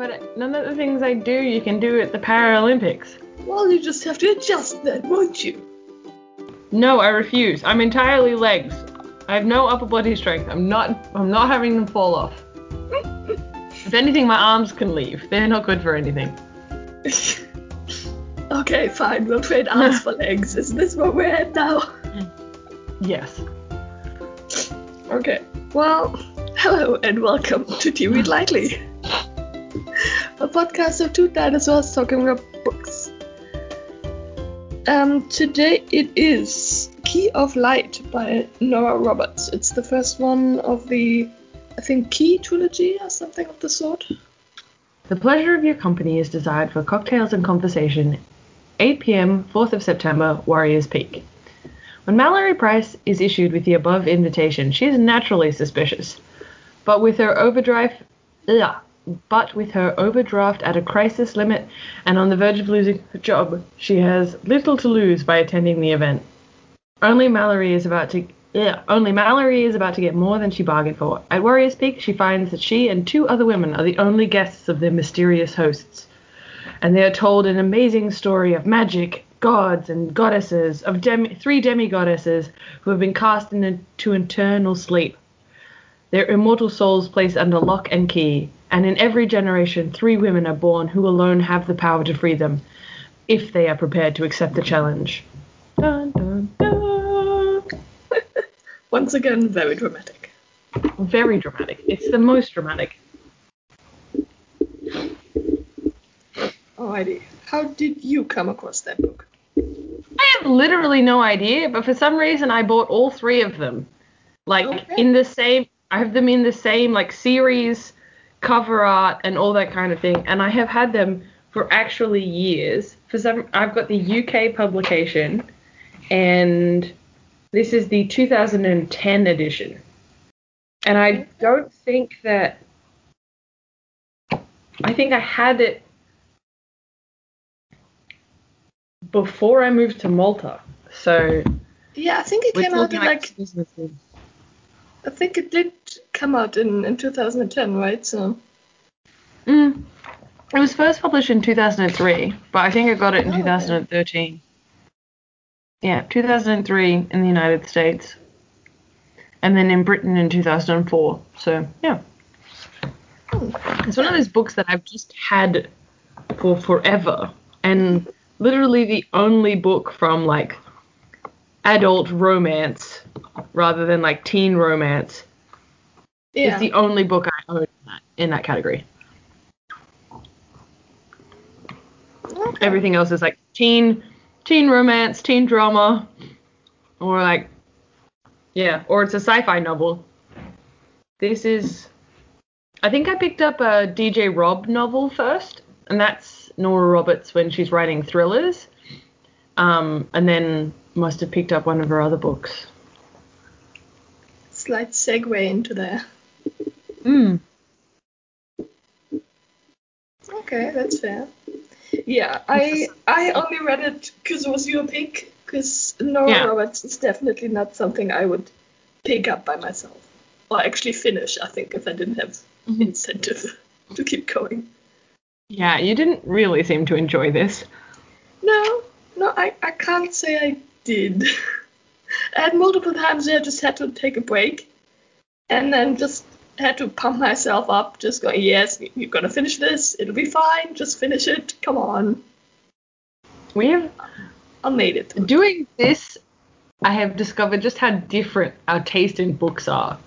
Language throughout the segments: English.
but none of the things I do you can do at the Paralympics. Well, you just have to adjust then, won't you? No, I refuse. I'm entirely legs. I have no upper body strength. I'm not. I'm not having them fall off. if anything, my arms can leave. They're not good for anything. okay, fine. We'll trade arms for legs. Is this where we're at now? Yes. Okay. Well, hello and welcome to Tea Read Lightly, podcast of two dinosaurs talking about books. Um, today it is Key of Light by Nora Roberts. It's the first one of the, I think, Key trilogy or something of the sort. The pleasure of your company is desired for cocktails and conversation. 8 p.m., 4th of September, Warriors Peak. When Malory Price is issued with the above invitation, she is naturally suspicious. But with her overdrive, ugh, but with her overdraft at a crisis limit and on the verge of losing her job, she has little to lose by attending the event. Only Malory is about to ugh, only Malory is about to get more than she bargained for. At Warriors Peak, she finds that she and two other women are the only guests of their mysterious hosts, and they are told an amazing story of magic, gods, and goddesses of demi- three demigoddesses who have been cast into eternal sleep their immortal souls placed under lock and key, and in every generation three women are born who alone have the power to free them, if they are prepared to accept the challenge. Dun, dun, dun. Once again, very dramatic. Very dramatic. It's the most dramatic. Alrighty. How did you come across that book? I have literally no idea, but for some reason I bought all three of them. Like Okay. in the same I have them in the same like series, cover art and all that kind of thing. And I have had them for actually years. For some I've got the UK publication and this is the 2010 edition. And I don't think that I think I had it before I moved to Malta. So Yeah, I think it came out in like 2010. I think it did come out in, in 2010, right? So Mm. It was first published in 2003, but I think I got it in Oh, okay. 2013. Yeah, 2003 in the United States, and then in Britain in 2004. So yeah, hmm, it's one of those books that I've just had for forever, and literally the only book from like adult romance rather than like teen romance yeah. is the only book I own in that, in that category. Okay. Everything else is like teen, teen romance, teen drama, or like, yeah, or it's a sci-fi novel. This is, I think I picked up a DJ Robb novel first, and that's Nora Roberts when she's writing thrillers, um, and then must have picked up one of her other books. Slight segue into there. Mm. Okay, that's fair. Yeah, I I only read it because it was your pick. Because Nora Yeah. Roberts is definitely not something I would pick up by myself, or actually finish. I think if I didn't have Mhm. incentive to keep going. Yeah, you didn't really seem to enjoy this. No, no, I, I can't say I did. I had multiple times where I just had to take a break and then just had to pump myself up, just going, yes, you're gonna finish this, it'll be fine, just finish it, come on. We have I made it. through. doing this. I have discovered just how different our taste in books are.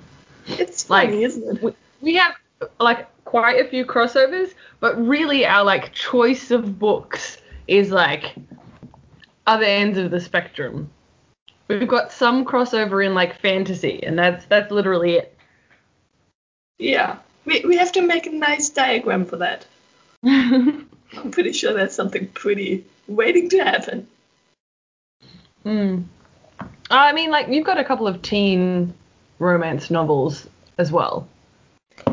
It's Like, funny, isn't it? we, we have like quite a few crossovers, but really our like choice of books is like other ends of the spectrum. We've got some crossover in like fantasy, and that's that's literally it. Yeah. We, we have to make a nice diagram for that. I'm pretty sure there's something pretty waiting to happen. mm. I mean, like you've got a couple of teen romance novels as well.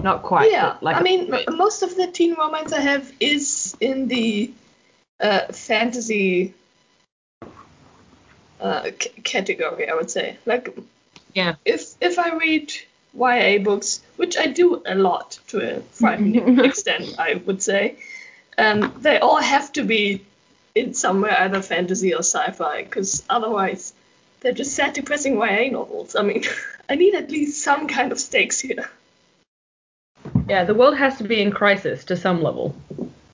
Not quite. yeah, like I mean, most of the teen romance I have is in the uh, fantasy uh, c- category, I would say. Like, yeah. if if I read YA books, which I do a lot to a frightening extent, I would say, um, they all have to be in somewhere either fantasy or sci-fi, because otherwise they're just sad, depressing YA novels. I mean, I need at least some kind of stakes here. Yeah, the world has to be in crisis to some level.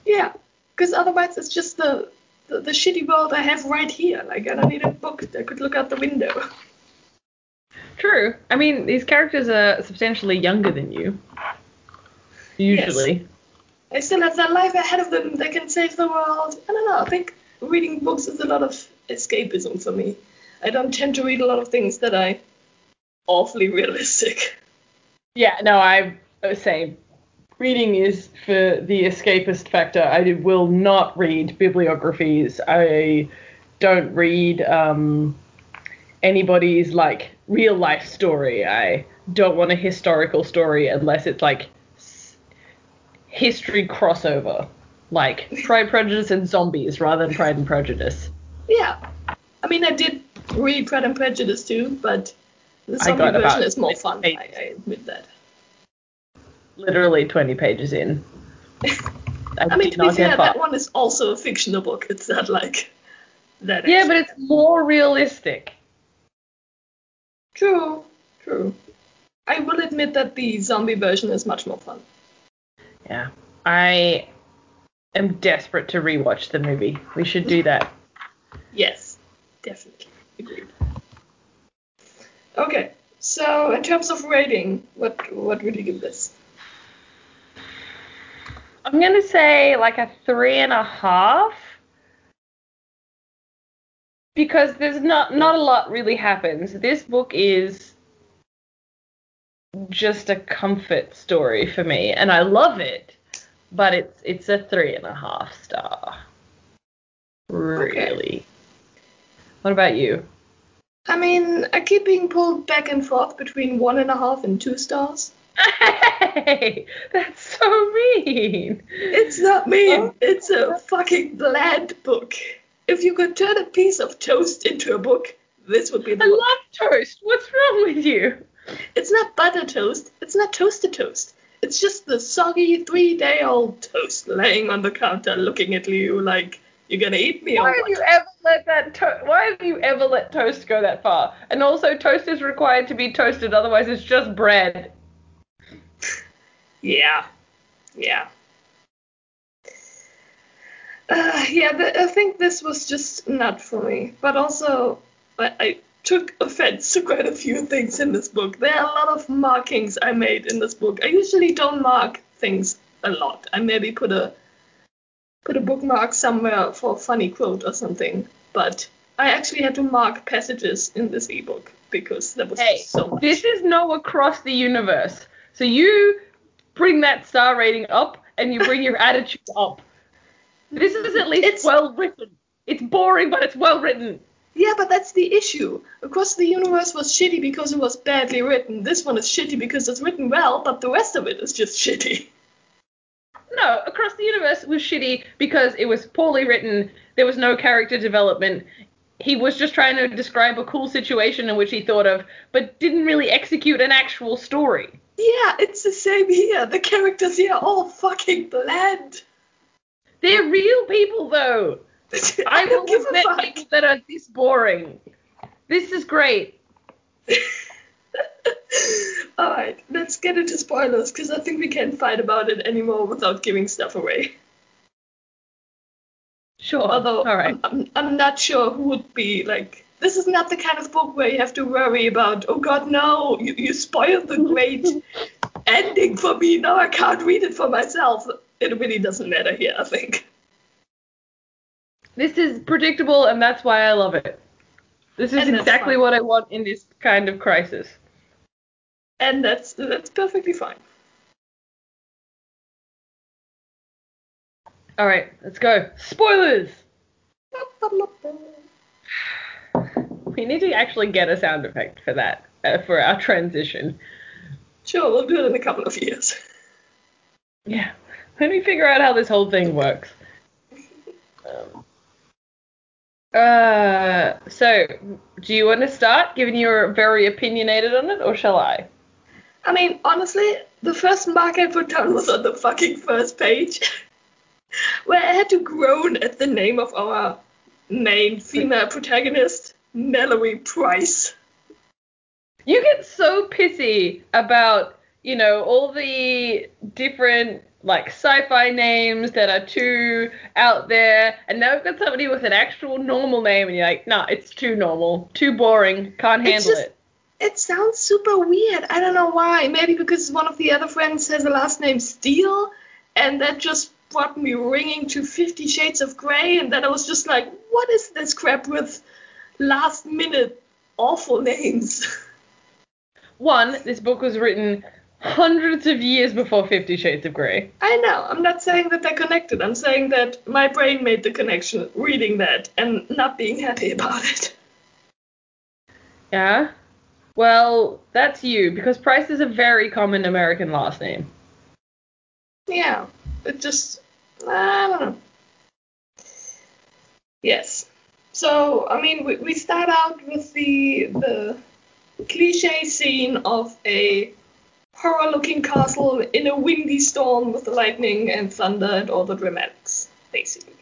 Yeah, because otherwise it's just the, the the shitty world I have right here. Like I don't need a book that could look out the window. True. I mean, these characters are substantially younger than you. Usually. Yes. They still have their life ahead of them. They can save the world. I don't know. I think reading books is a lot of escapism for me. I don't tend to read a lot of things that are awfully realistic. Yeah, no, I same. Reading is for the escapist factor. I will not read bibliographies. I don't read um, anybody's like real life story. I don't want a historical story unless it's like history crossover, like Pride, and Prejudice, and zombies rather than Pride and Prejudice. Yeah. I mean, I did read Pride and Prejudice too, but the zombie version is more fun. I. I admit that. Literally 20 pages in. I, I mean, to be fair, that one is also a fictional book. It's not like that. Yeah, actually- but it's more realistic. True, true. I will admit that the zombie version is much more fun. Yeah. I am desperate to rewatch the movie. We should do that. Yes, definitely. Agreed. Okay, so in terms of rating, what what would you give this? I'm gonna say like a three and a half. Because there's not not a lot really happens. This book is just a comfort story for me, and I love it. But it's it's a three and a half star. Really. What about you? I mean, I keep being pulled back and forth between one and a half and two stars. Hey, that's so mean. It's not mean. Oh. It's a fucking bland book. If you could turn a piece of toast into a book, this would be the I book. love toast. What's wrong with you? It's not butter toast. It's not toasted toast. It's just the soggy three-day-old toast laying on the counter, looking at you like you're gonna eat me or Why have what? you ever let that to- Why have you ever let toast go that far? And also, toast is required to be toasted, otherwise it's just bread. Yeah, yeah. Uh, yeah, I think this was just not for me. But also, I, I took offense to quite a few things in this book. There are a lot of markings I made in this book. I usually don't mark things a lot. I maybe put a put a bookmark somewhere for a funny quote or something. But I actually had to mark passages in this ebook because there was Hey, so much. this is no across the universe. So you bring that star rating up, and you bring your attitude up. This is at least It's- well written. It's boring, but it's well written. Yeah, but that's the issue. Across the Universe was shitty because it was badly written. This one is shitty because it's written well, but the rest of it is just shitty. No, Across the Universe was shitty because it was poorly written. There was no character development. He was just trying to describe a cool situation in which he thought of, but didn't really execute an actual story. Yeah, it's the same here. The characters here are all fucking bland. They're real people, though. I, will give admit fuck. people that are this boring. This is great. Alright, let's get into spoilers because I think we can't fight about it anymore without giving stuff away. Sure. Although All right. I'm, I'm, I'm not sure who would be like. This is not the kind of book where you have to worry about, oh god, no, you, you spoiled the great ending for me. Now I can't read it for myself. It really doesn't matter here, I think. This is predictable, and that's why I love it. This is exactly fine. what I want in this kind of crisis. And that's that's perfectly fine. All right, let's go. Spoilers. We need to actually get a sound effect for that uh, for our transition. Sure, we'll do it in a couple of years. Yeah. Let me figure out how this whole thing works. Um, uh, so, do you want to start, given you're very opinionated on it, or shall I? I mean, honestly, the first mark I put down was on the fucking first page, where I had to groan at the name of our main female protagonist, Malory Price. You get so pissy about, you know, all the different like sci-fi names that are too out there, and now we've got somebody with an actual normal name, and you're like, nah, it's too normal, too boring, can't handle just- it. It sounds super weird. I don't know why. Maybe because one of the other friends has a last name Steele, and that just brought me ringing to Fifty Shades of Grey, and then I was just like, what is this crap with last minute awful names? One, this book was written hundreds of years before Fifty Shades of Grey. I know. I'm not saying that they're connected. I'm saying that my brain made the connection reading that and not being happy about it. Yeah. Well, that's you because Price is a very common American last name. Yeah, it just I don't know. Yes. So I mean, we, we start out with the the cliche scene of a horror-looking castle in a windy storm with the lightning and thunder and all the dramatics, basically.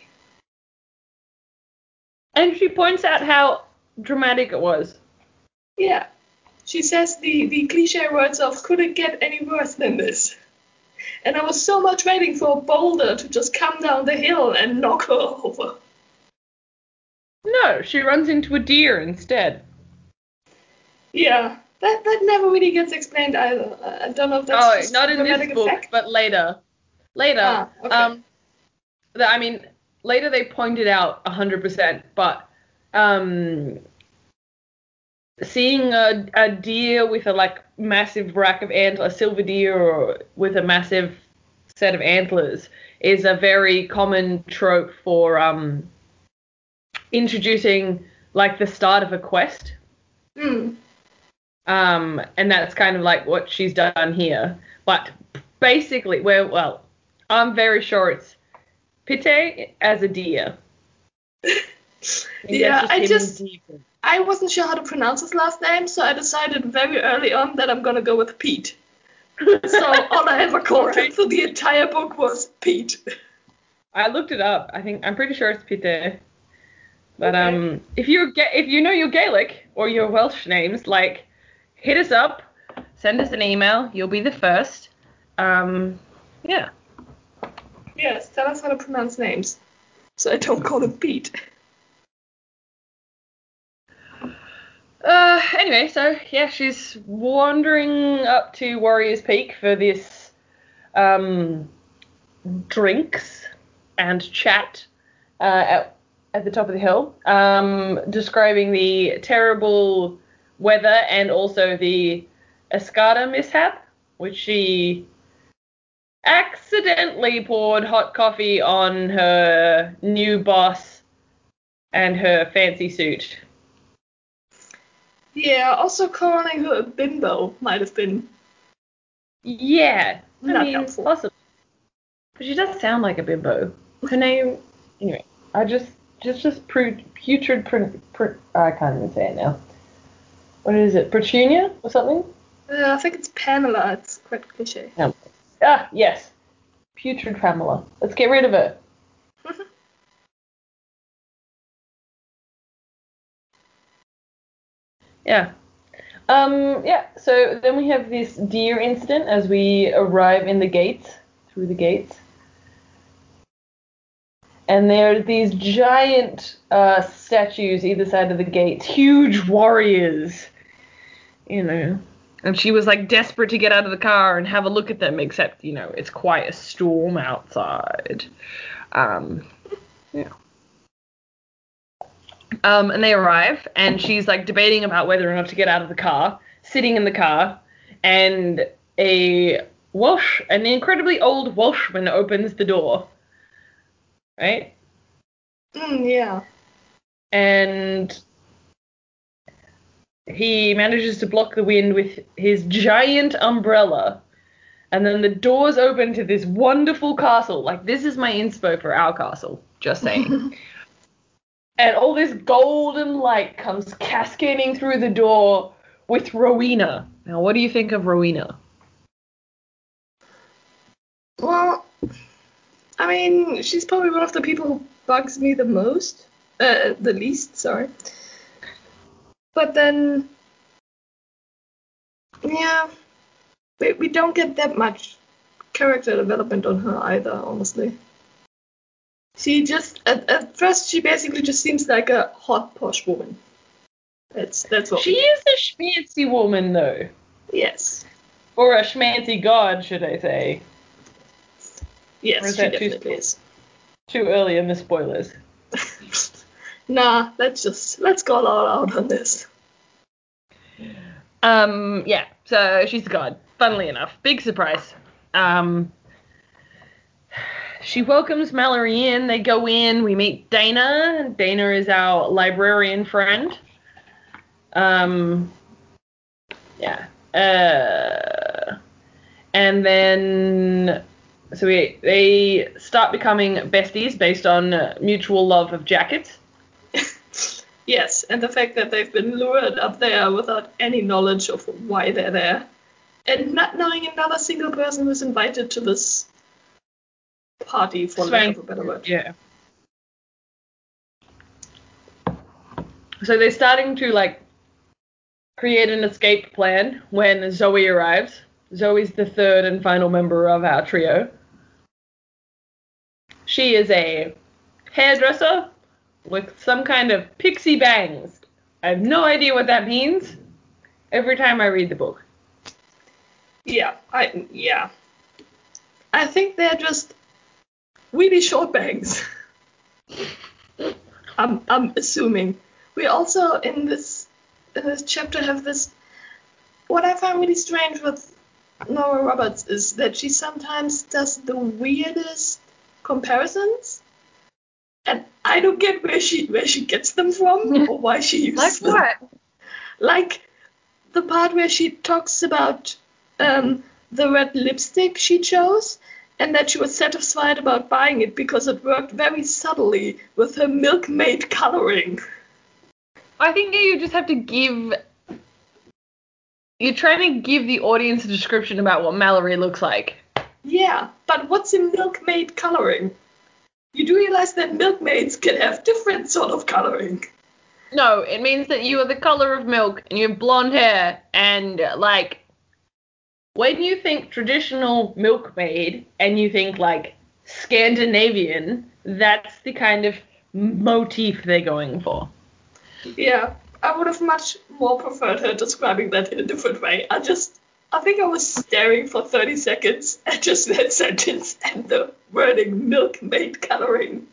And she points out how dramatic it was. Yeah. She says the, the cliche words of could it get any worse than this? And I was so much waiting for a boulder to just come down the hill and knock her over. No, she runs into a deer instead. Yeah. That that never really gets explained either. I don't know if that's oh, not in this book, effect. but later. Later. Ah, okay. Um, the, I mean, later they pointed out 100%, but um, seeing a, a deer with a like massive rack of antlers, a silver deer or with a massive set of antlers is a very common trope for um, introducing like the start of a quest. Hmm. Um, and that's kind of like what she's done here. But basically, well, well, I'm very sure it's Pitte as a deer. Yeah, I just- I wasn't sure how to pronounce his last name, so I decided very early on that I'm gonna go with Pete. So all I ever called him for the entire book was Pete. I looked it up. I think I'm pretty sure it's Pitte. But Okay. um, if you get if you know your Gaelic or your Welsh names, like hit us up, send us an email. You'll be the first. Um, yeah. Yes, tell us how to pronounce names. So I don't call him Pete. Uh, anyway, so yeah, she's wandering up to Warriors Peak for this um, drinks and chat uh, at, at the top of the hill, um, describing the terrible weather and also the Escada mishap, which she accidentally poured hot coffee on her new boss and her fancy suit. Yeah, also calling her a bimbo might have been. Yeah, I Not mean, helpful. possibly. But she does sound like a bimbo. Her name, anyway. I just, just, just pru- putrid. Pr- pr- I can't even say it now. What is it? Petunia or something? Uh, I think it's Pamela. It's quite cliche. Ah, yes. Putrid Pamela. Let's get rid of it. Yeah. Um, yeah, so then we have this deer incident as we arrive in the gates, through the gates. And there are these giant uh, statues either side of the gates, huge warriors, you know. And she was like desperate to get out of the car and have a look at them, except, you know, it's quite a storm outside. Um, yeah. Um, and they arrive, and she's like debating about whether or not to get out of the car, sitting in the car, and a Welsh, an incredibly old Welshman opens the door, right? Mm, yeah. And he manages to block the wind with his giant umbrella. And then the doors open to this wonderful castle. Like, this is my inspo for our castle, just saying. and all this golden light comes cascading through the door with Rowena. Now, what do you think of Rowena? Well, I mean, she's probably one of the people who bugs me the most. Uh, the least, sorry. But then, yeah, we, we don't get that much character development on her either, honestly. She just, at, at first, she basically just seems like a hot, posh woman. That's, that's what She is a schmancy woman, though. Yes. Or a schmancy god, should I say. Or Yes, is she that definitely spoil- is. Too early in the spoilers. Nah, let's just, let's go all out on this. Um, yeah, so she's a god, funnily enough. Big surprise. Um, she welcomes Malory in. They go in. We meet Dana. Dana is our librarian friend. Um, yeah. Uh, and then, so we they start becoming besties based on mutual love of jackets. Yes, and the fact that they've been lured up there without any knowledge of why they're there, and not knowing another single person who's invited to this party, for lack of a better word. Yeah. So they're starting to like create an escape plan when Zoe arrives. Zoe's the third and final member of our trio. She is a hairdresser with some kind of pixie bangs. I have no idea what that means. Every time I read the book. Yeah, I yeah. I think they're just really short bangs. I'm I'm assuming. We also in this in this chapter have this what I find really strange with Nora Roberts is that she sometimes does the weirdest comparisons. I don't get where she where she gets them from or why she uses them like the part where she talks about um, the red lipstick she chose and that she was satisfied about buying it because it worked very subtly with her milkmaid coloring. I think you just have to give. You're trying to give the audience a description about what Malory looks like. Yeah, but what's in milkmaid coloring? You do realize that milkmaids can have different sort of coloring. No, it means that you are the color of milk and you have blonde hair and like when you think traditional milkmaid and you think like Scandinavian, that's the kind of motif they're going for. Yeah, I would have much more preferred her describing that in a different way. I just, I think I was staring for 30 seconds at just that sentence and the wording milkmaid coloring.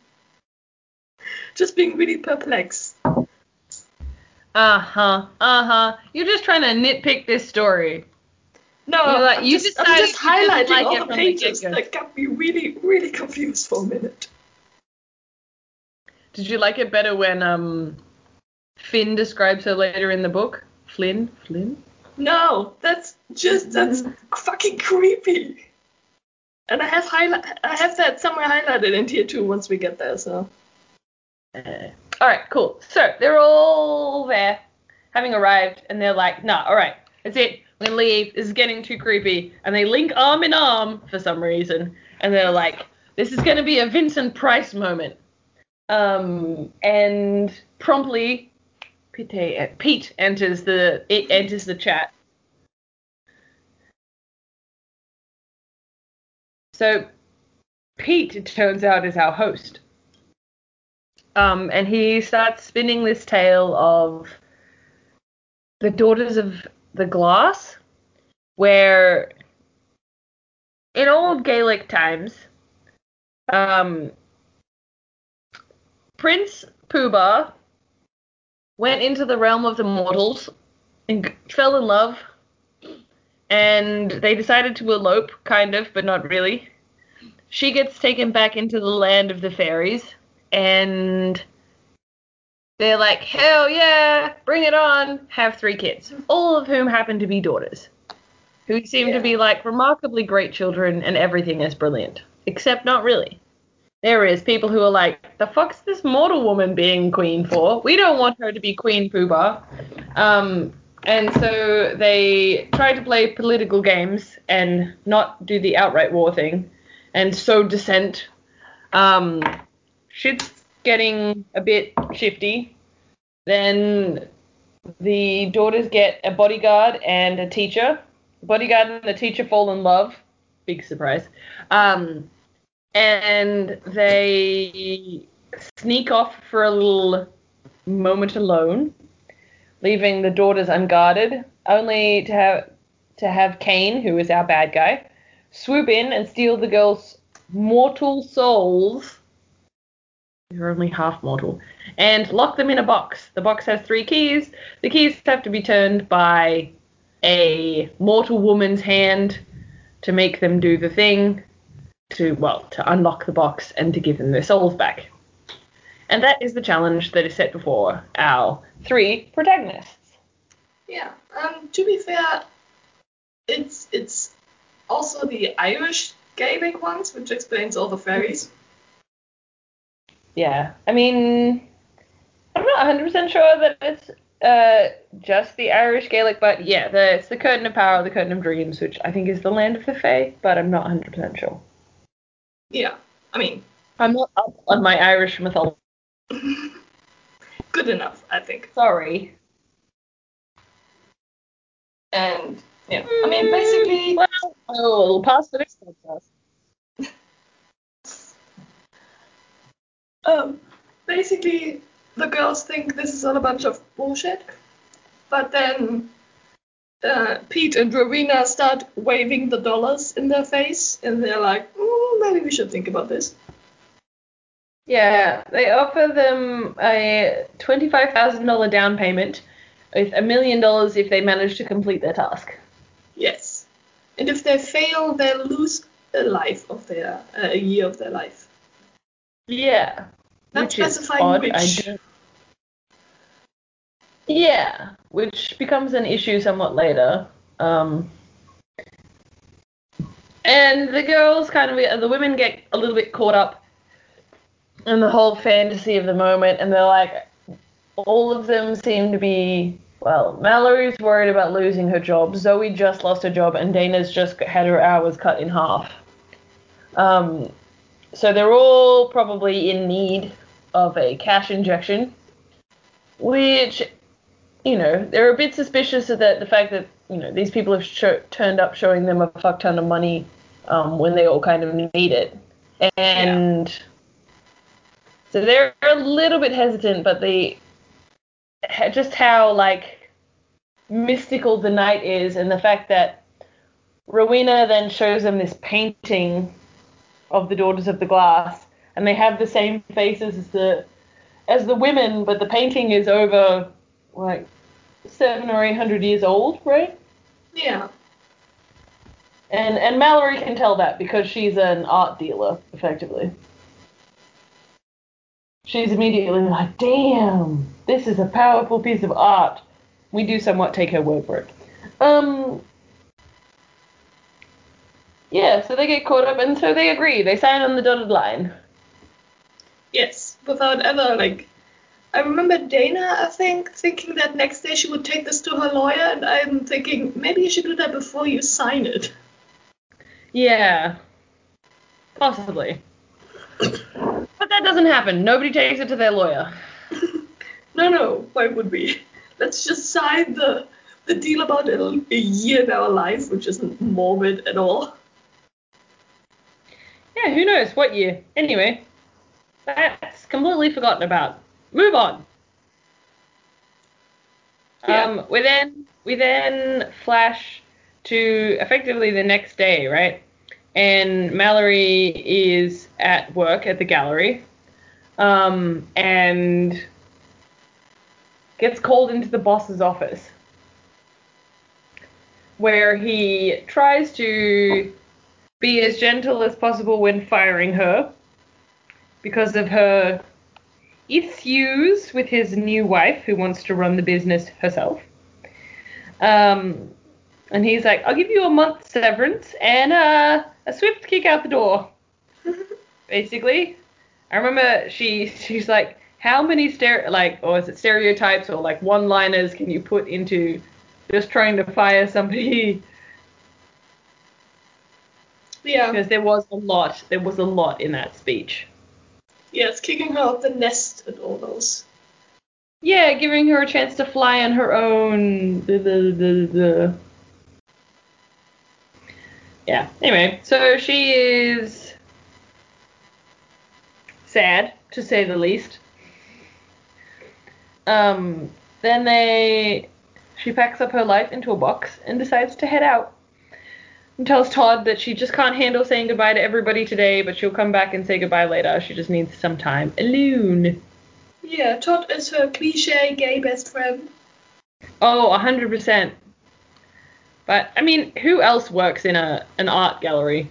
Just being really perplexed. Uh-huh. Uh-huh. You're just trying to nitpick this story. No, You're like- I'm, you just, I'm just you highlighting like all the from the pages that got me really, really confused for a minute. Did you like it better when um Finn describes her later in the book? Flynn? Flynn? No, that's just that's fucking creepy. And I have highlight, I have that somewhere highlighted in tier two once we get there. So Uh, all right, cool. So they're all there, having arrived, and they're like, "Nah, all right, that's it. We're gonna leave. This is getting too creepy." And they link arm in arm for some reason, and they're like, "This is gonna be a Vincent Price moment." Um, and promptly, Pete, Pete enters the it enters the chat. So Pete, it turns out, is our host. Um, and he starts spinning this tale of the Daughters of the Glass, where in old Gaelic times, um, Prince Pooh went into the realm of the mortals and fell in love, and they decided to elope, kind of, but not really. She gets taken back into the land of the fairies, and they're like, hell yeah, bring it on, have three kids, all of whom happen to be daughters, who seem Yeah. to be like remarkably great children and everything is brilliant, except not really. There is people who are like, the fuck's this mortal woman being queen for? We don't want her to be Queen Poobah. Um, and so they try to play political games and not do the outright war thing. and sow dissent. Um, shit's getting a bit shifty. Then the daughters get a bodyguard and a teacher. The bodyguard and the teacher fall in love. Big surprise. Um, and they sneak off for a little moment alone, leaving the daughters unguarded, only to have to have Kane, who is our bad guy, swoop in and steal the girls' mortal souls. They're only half mortal, and lock them in a box. The box has three keys. The keys have to be turned by a mortal woman's hand to make them do the thing to well to unlock the box and to give them their souls back. And that is the challenge that is set before our three protagonists. Yeah. Um. To be fair, it's it's also the Irish Gaelic ones, which explains all the fairies. Yeah, I mean, I'm not 100% sure that it's uh, just the Irish Gaelic, but yeah, the, it's the Curtain of Power, the Curtain of Dreams, which I think is the land of the Fae, but I'm not 100% sure. Yeah. I mean, I'm not up on my Irish mythology. good enough, I think. Sorry. And yeah, I mean, basically, Well, we'll pass for this podcast. um, basically, the girls think this is all a bunch of bullshit, but then uh, Pete and Rowena start waving the dollars in their face, and they're like, mm, maybe we should think about this. Yeah, they offer them a $25,000 down payment with a million dollars if they manage to complete their task. Yes. And if they fail, they'll lose a life of their, uh, a year of their life. Yeah. Not which is specifying odd. which. Yeah, which becomes an issue somewhat later. Um, and the girls kind of, the women get a little bit caught up in the whole fantasy of the moment, and they're like, all of them seem to be, well, Malory's worried about losing her job, Zoe just lost her job, and Dana's just had her hours cut in half. Um, so they're all probably in need of a cash injection, which, you know, they're a bit suspicious of that the fact that you know these people have sho- turned up showing them a fuck ton of money um, when they all kind of need it, and so they're a little bit hesitant, but they ha- just how like mystical the night is, and the fact that Rowena then shows them this painting of the Daughters of the Glass, and they have the same faces as the as the women, but the painting is over like seven or eight hundred years old, right? Yeah. And and Malory can tell that because she's an art dealer, effectively. She's immediately like, damn, this is a powerful piece of art. We do somewhat take her word for it. Um Yeah, so they get caught up and so they agree. They sign on the dotted line. Yes. Without ever like. I remember Dana, I think, thinking that next day she would take this to her lawyer, and I'm thinking maybe you should do that before you sign it. Yeah. Possibly. but that doesn't happen. Nobody takes it to their lawyer. No, no, why would we? Let's just sign the the deal about a, a year in our life, which isn't morbid at all. Yeah, who knows what year. Anyway, that's completely forgotten about. Move on. Yeah. Um, we then we then flash to effectively the next day, right? And Mallory is at work at the gallery, um, and gets called into the boss's office, where he tries to be as gentle as possible when firing her because of her issues with his new wife who wants to run the business herself. Um, and he's like, I'll give you a month severance and uh, a swift kick out the door. Basically, I remember she she's like, how many stere like or is it stereotypes or like one-liners can you put into just trying to fire somebody? Yeah. because there was a lot. There was a lot in that speech. Yes, kicking her off the nest and all those. Yeah, giving her a chance to fly on her own. The, the, the. Yeah. Anyway, so she is sad, to say the least. Um, then they, she packs up her life into a box and decides to head out. And tells Todd that she just can't handle saying goodbye to everybody today, but she'll come back and say goodbye later. She just needs some time alone. Yeah, Todd is her cliche gay best friend. Oh, a hundred percent. But I mean, who else works in a an art gallery?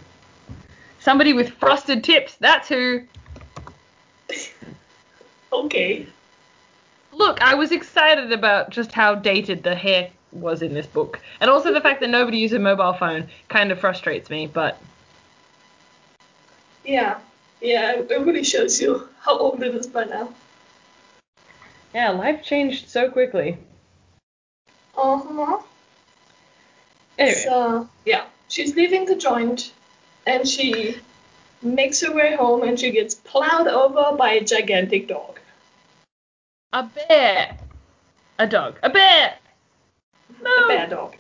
Somebody with frosted tips. That's who. Okay. Look, I was excited about just how dated the hair was in this book, and also the fact that nobody uses a mobile phone kind of frustrates me. But Yeah. Yeah, it really shows you how old it is by now. yeah, life changed so quickly. Uh-huh. Anyway, So, yeah, she's leaving the joint and she makes her way home and she gets plowed over by a gigantic dog. a bear, a dog, a bear. No, A bear dog.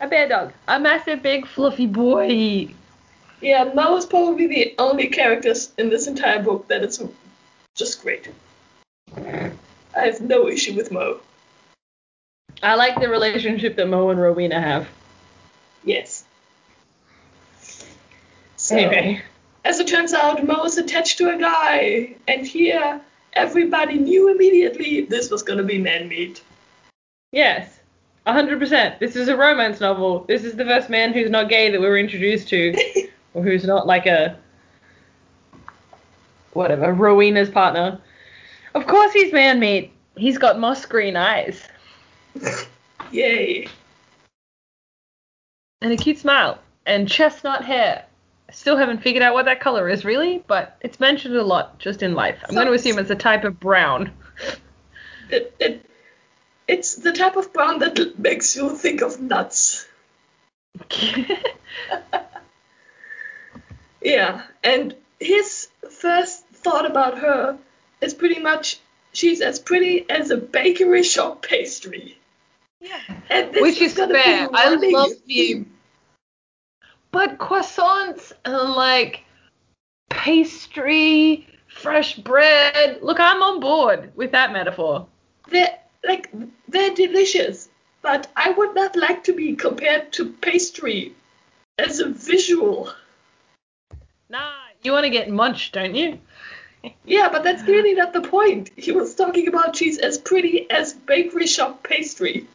a bear dog, a massive, big, fluffy boy. Yeah, Moe is probably the only character in this entire book that is just great. I have no issue with Moe. I like the relationship that Moe and Rowena have. Yes. So, Anyway. as it turns out, Moe is attached to a guy, and here everybody knew immediately this was gonna be man meat. Yes, 100%. This is a romance novel. This is the first man who's not gay that we were introduced to, or who's not like a. whatever, Rowena's partner. Of course he's man made. He's got moss green eyes Yay. and a cute smile and chestnut hair. Still haven't figured out what that color is really, but it's mentioned a lot just in life. I'm going to assume it's a type of brown. It, it, it's the type of brown that makes you think of nuts. Yeah, and his first thought about her is pretty much she's as pretty as a bakery shop pastry. yeah. Which is gonna fair. I love theme. But croissants and like pastry, fresh bread. Look, I'm on board with that metaphor. They're like they're delicious, but I would not like to be compared to pastry as a visual. Nah, you want to get munched, don't you? Yeah, but that's clearly not the point. He was talking about cheese as pretty as bakery shop pastry.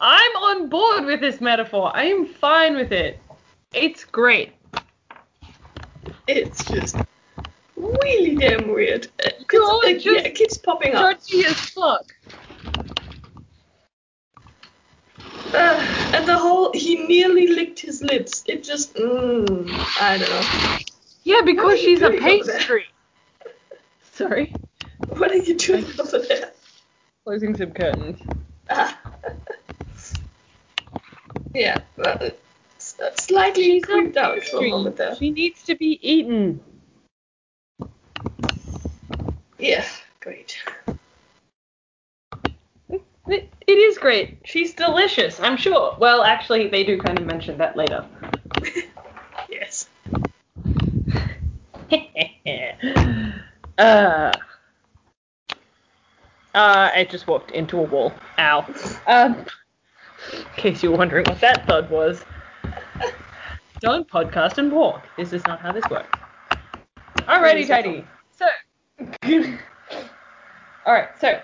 I'm on board with this metaphor. I am fine with it. It's great. It's just really damn weird. Uh, 'cause No, it, just yeah, it keeps popping up. Judgy as fuck. Uh, and the whole he nearly licked his lips. It just mm, I don't know. Yeah, because she's a doing over there? pastry. Sorry. What are you doing over there? Closing some curtains. Ah. yeah, well, uh, slightly creeped out for a moment there. She needs to be eaten. Yeah, great. It, it is great. She's delicious, I'm sure. Well, actually, they do kind of mention that later. Yes. uh, uh, I just walked into a wall. Ow. Um, in case you were wondering what that thud was. Don't podcast and walk. This is not how this works. Alrighty, tidy. So, alright, so,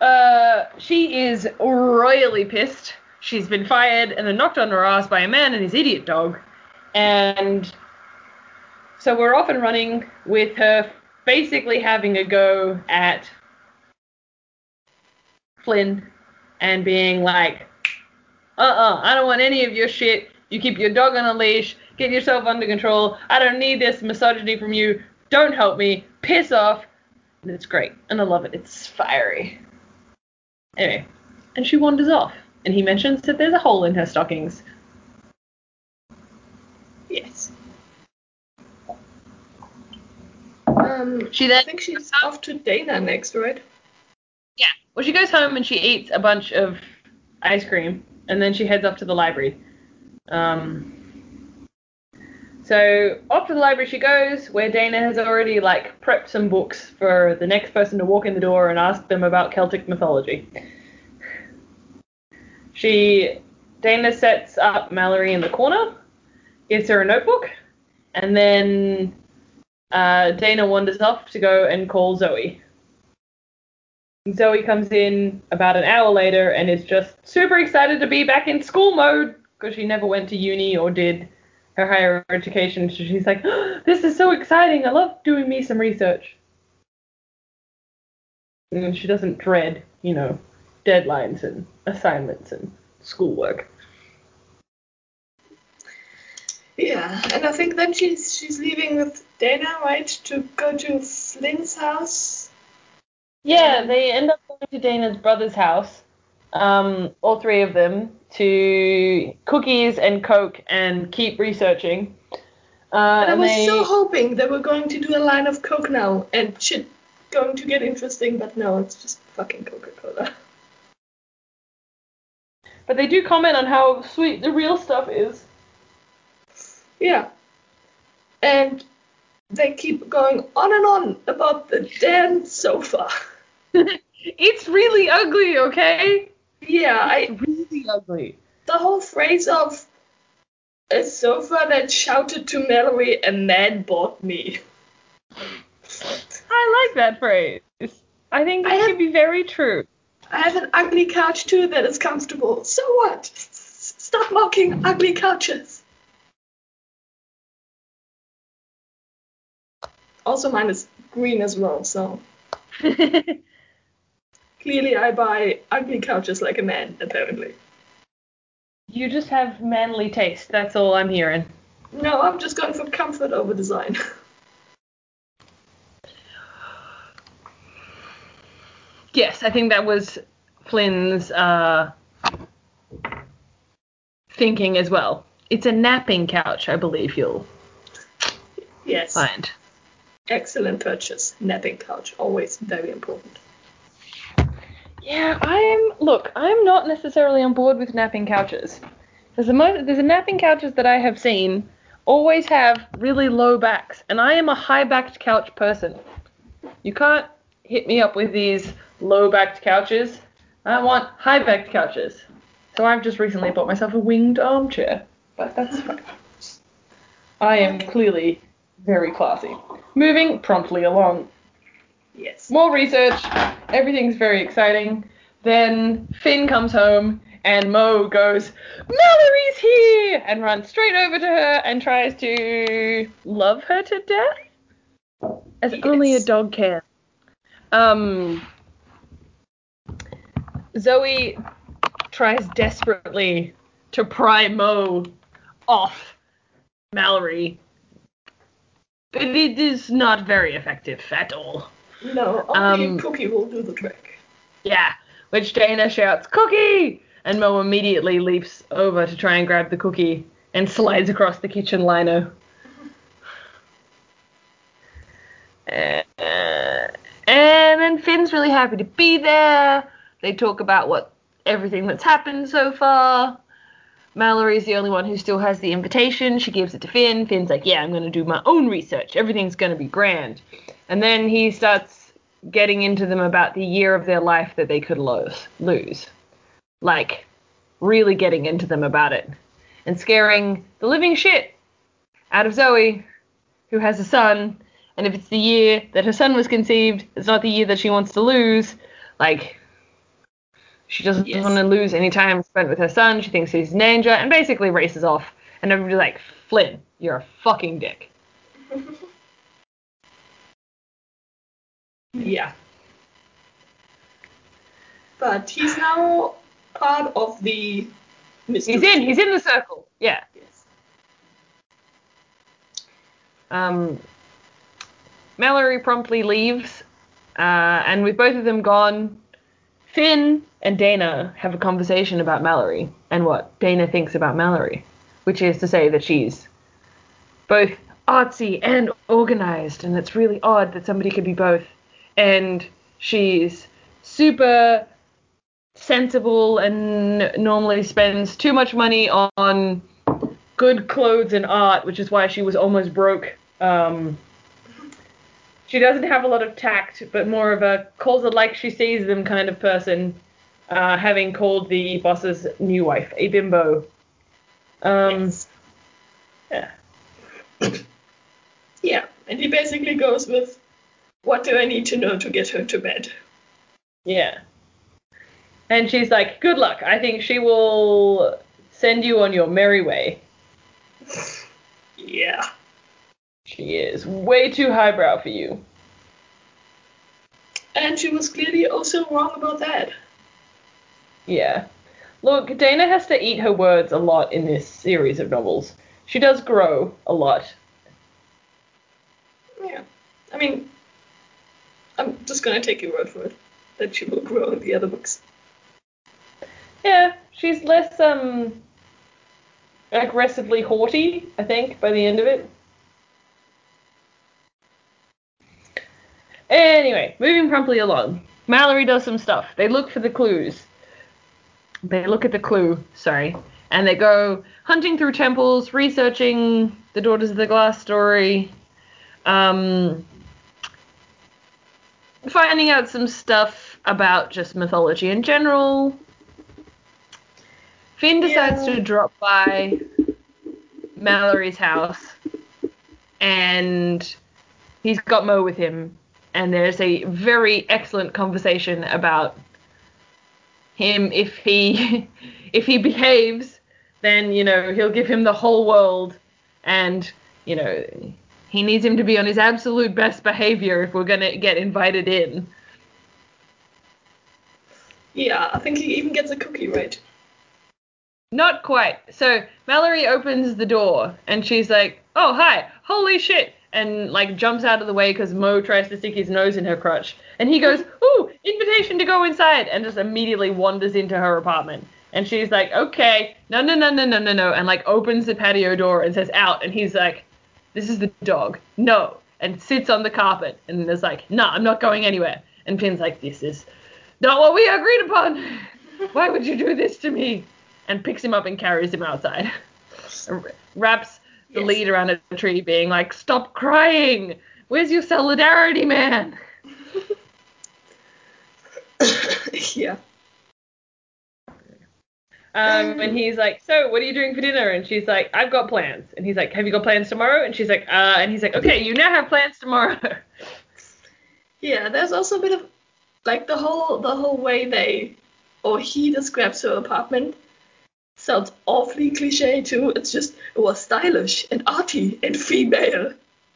uh, she is royally pissed. She's been fired and then knocked on her ass by a man and his idiot dog. And so we're off and running with her basically having a go at Flynn and being like, uh-uh, I don't want any of your shit. You keep your dog on a leash. Get yourself under control. I don't need this misogyny from you. Don't help me. Piss off. And it's great. And I love it. It's fiery. Anyway, and she wanders off. And he mentions that there's a hole in her stockings. Yes. Um, she then I think she's off to Dana next, right? Yeah. Well, she goes home and she eats a bunch of ice cream, and then she heads off to the library. Um, so off to the library she goes, where Dana has already like prepped some books for the next person to walk in the door and ask them about Celtic mythology. She Dana sets up Malory in the corner, gives her a notebook, and then uh, Dana wanders off to go and call Zoe. Zoe comes in about an hour later and is just super excited to be back in school mode because she never went to uni or did her higher education. So she's like, this is so exciting. I love doing me some research. And she doesn't dread, you know, deadlines and assignments and schoolwork. Yeah, and I think then she's she's leaving with Dana, right, to go to Flynn's house. Yeah, they end up going to Dana's brother's house, um, all three of them, to cookies and coke and keep researching. Uh, And I was they, so hoping that we're going to do a line of Coke now and shit going to get interesting, but no, it's just fucking Coca-Cola. but they do comment on how sweet the real stuff is. Yeah. And they keep going on and on about the damn sofa. it's really ugly, okay? Yeah, I really ugly. the whole phrase of a sofa that shouted to Malory, a man bought me. I like that phrase. I think I it have- be very true. I have an ugly couch too that is comfortable. So what? S- Stop mocking ugly couches. Also, mine is green as well, so clearly I buy ugly couches like a man, apparently. you just have manly taste. That's all I'm hearing. No, I'm just going for comfort over design. Yes, I think that was Flynn's uh, thinking as well. It's a napping couch, I believe you'll yes. find. Excellent purchase. Napping couch, always very important. Yeah, I'm. Look, I'm not necessarily on board with napping couches. There's a there's a napping couches that I have seen always have really low backs, and I am a high-backed couch person. You can't hit me up with these low-backed couches. I want high-backed couches. So I've just recently bought myself a winged armchair, but that's fine. I am clearly very classy. Moving promptly along Yes. more research. Everything's very exciting. Then Finn comes home and Moe goes, Malory's here! And runs straight over to her and tries to love her to death? As only a dog can. Um, Zoe tries desperately to pry Moe off Malory, but it is not very effective at all. No, only Um, Cookie will do the trick. Yeah, which Dana shouts, Cookie! And Moe immediately leaps over to try and grab the cookie and slides across the kitchen lino. Uh, and then Finn's really happy to be there. They talk about what everything that's happened so far. Malory's the only one who still has the invitation. She gives it to Finn. Finn's like, Yeah, I'm going to do my own research. Everything's going to be grand. And then he starts getting into them about the year of their life that they could lose. lose. Like, really getting into them about it. And scaring the living shit out of Zoe, who has a son. And if it's the year that her son was conceived, it's not the year that she wants to lose. Like, she doesn't Yes. want to lose any time spent with her son. She thinks he's danger and basically races off. And everybody's like, Flynn, you're a fucking dick. Yeah. But he's now part of the mystery. He's in, he's in the circle. Yeah. Yes. Um, Malory promptly leaves, uh, and with both of them gone, Finn and Dana have a conversation about Malory and what Dana thinks about Malory, which is to say that she's both artsy and organized, and it's really odd that somebody could be both. And she's super sensible and normally spends too much money on good clothes and art, which is why she was almost broke. Um, she doesn't have a lot of tact, but more of a calls it like she sees them kind of person, uh, having called the boss's new wife a bimbo. Um, Yes. Yeah. Yeah, and he basically goes with, "What do I need to know to get her to bed?" Yeah. And she's like, good luck. I think she will send you on your merry way. Yeah. She is way too highbrow for you. And she was clearly also wrong about that. Yeah. Look, Dana has to eat her words a lot in this series of novels. She does grow a lot. Yeah. I mean, I'm just gonna take your word for it that she will grow in the other books. Yeah, she's less um aggressively haughty, I think, by the end of it. Anyway, moving promptly along. Malory does some stuff. They look for the clues. They look at the clue, sorry, and they go hunting through temples, researching the Daughters of the Glass story, um, finding out some stuff about just mythology in general. Finn decides Yeah. to drop by Malory's house, and he's got Moe with him, and there's a very excellent conversation about him if he if he behaves then you know he'll give him the whole world and you know he needs him to be on his absolute best behavior if we're going to get invited in Yeah, I think he even gets a cookie right. Not quite. So Malory opens the door and she's like, "Oh hi, holy shit!" And like jumps out of the way because Moe tries to stick his nose in her crotch, and he goes, "Ooh, invitation to go inside," and just immediately wanders into her apartment. And she's like, "Okay, no, no, no, no, no, no, no," and like opens the patio door and says, "Out," and he's like, "This is the dog, no," and sits on the carpet and is like, "No, I'm not going anywhere." And Finn's like, "This is not what we agreed upon. Why would you do this to me?" And picks him up and carries him outside. Wraps the Yes. lead around a tree, being like, "Stop crying. Where's your solidarity, man?" yeah. Um, and he's like, "So, what are you doing for dinner?" And she's like, "I've got plans." And he's like, "Have you got plans tomorrow?" And she's like, "Uh," and he's like, "Okay, you now have plans tomorrow." Yeah, there's also a bit of like the whole the whole way they or he describes her apartment sounds awfully cliche too. It's just it was stylish and arty and female.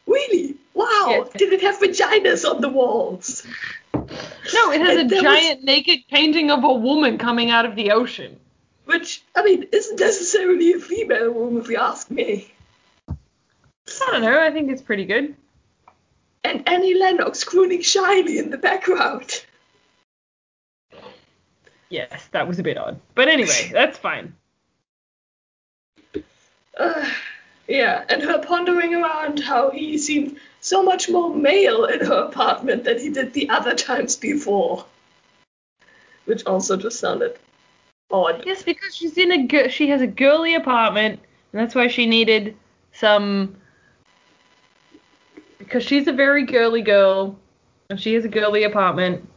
Really? Wow! Yes. Did it have vaginas on the walls? no, it has a And was- giant naked painting of a woman coming out of the ocean. Which I mean isn't necessarily a female woman if you ask me. I don't know. I think it's pretty good. And Annie Lennox crooning shyly in the background. Yes, that was a bit odd. But anyway, that's fine. Yeah, and her pondering around how he seemed so much more male in her apartment than he did the other times before. Which also just sounded odd. Yes, because she's in a gir- she has a girly apartment, and that's why she needed some. Because she's a very girly girl, and she has a girly apartment.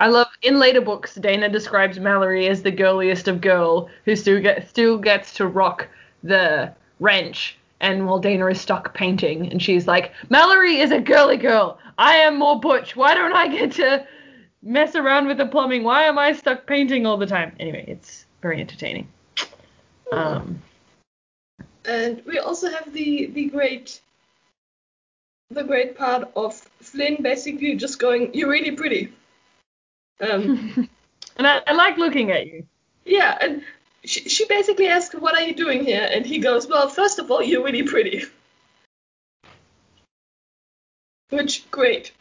I love in later books. Dana describes Malory as the girliest of girl, who still get still gets to rock the wrench, and while Dana is stuck painting, and she's like, Malory is a girly girl. I am more butch. Why don't I get to mess around with the plumbing? Why am I stuck painting all the time? Anyway, it's very entertaining. Um, And we also have the the great the great part of Flynn basically just going, You're really pretty. Um and I, I like looking at you. yeah, and she, she basically asks, What are you doing here? And he goes, Well, first of all, you're really pretty. Which great.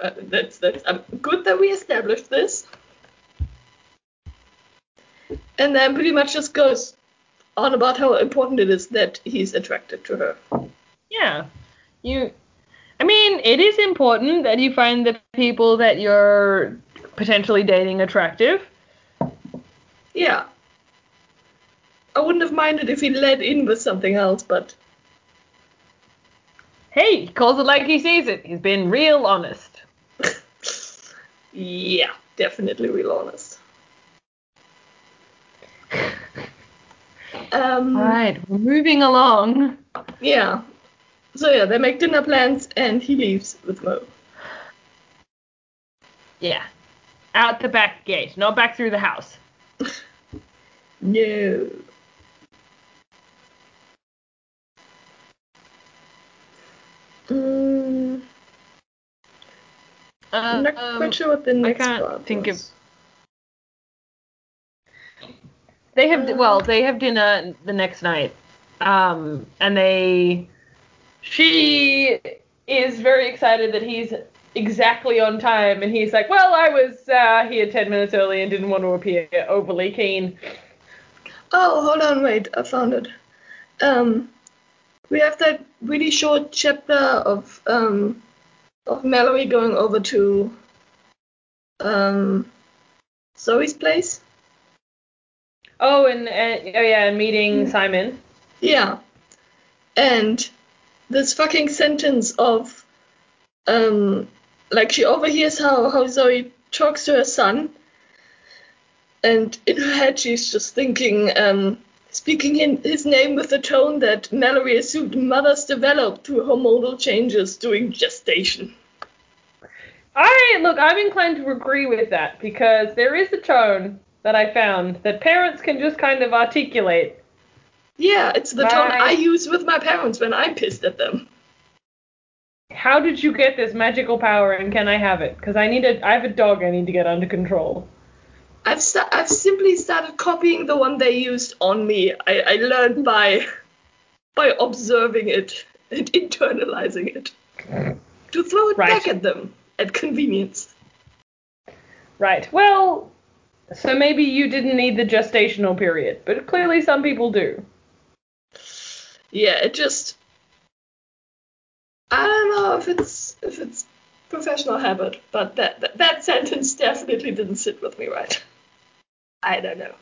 Uh, that's that's um, good that we established this. And then pretty much just goes on about how important it is that he's attracted to her. Yeah. You I mean, it is important that you find the people that you're potentially dating attractive. Yeah. I wouldn't have minded if he led in with something else, but Hey, he calls it like he sees it. He's been real honest. yeah, definitely real honest. Um, Alright, we're moving along. Yeah. So yeah, they make dinner plans and he leaves with Moe. Yeah. Out the back gate, not back through the house. No. Mm, I'm not Um, quite sure what the next I can't think of- They have Uh, well, they have dinner the next night, um, and they. She is very excited that he's exactly on time, and he's like, "Well, I was uh, here ten minutes early and didn't want to appear overly keen." Oh, hold on, wait, I found it. Um, we have that really short chapter of um of Malory going over to um Zoe's place. Oh, and uh, oh yeah, and meeting Simon. Yeah, and this fucking sentence of um like she overhears how how Zoe talks to her son, and in her head she's just thinking um speaking in his name with the tone that Malory assumed mothers develop through hormonal changes during gestation. I look, I'm inclined to agree with that because there is a tone that I found that parents can just kind of articulate. Yeah, it's the tone I use with my parents when I'm pissed at them. How did you get this magical power and can I have it? Because I need a, I have a dog I need to get under control. I've sta- I've simply started copying the one they used on me. I, I learned by by observing it and internalizing it to throw it Right. back at them at convenience. Right. Well, so maybe you didn't need the gestational period, but clearly some people do. Yeah, it just I don't know if it's if it's professional habit, but that that, that sentence definitely didn't sit with me right. I don't know.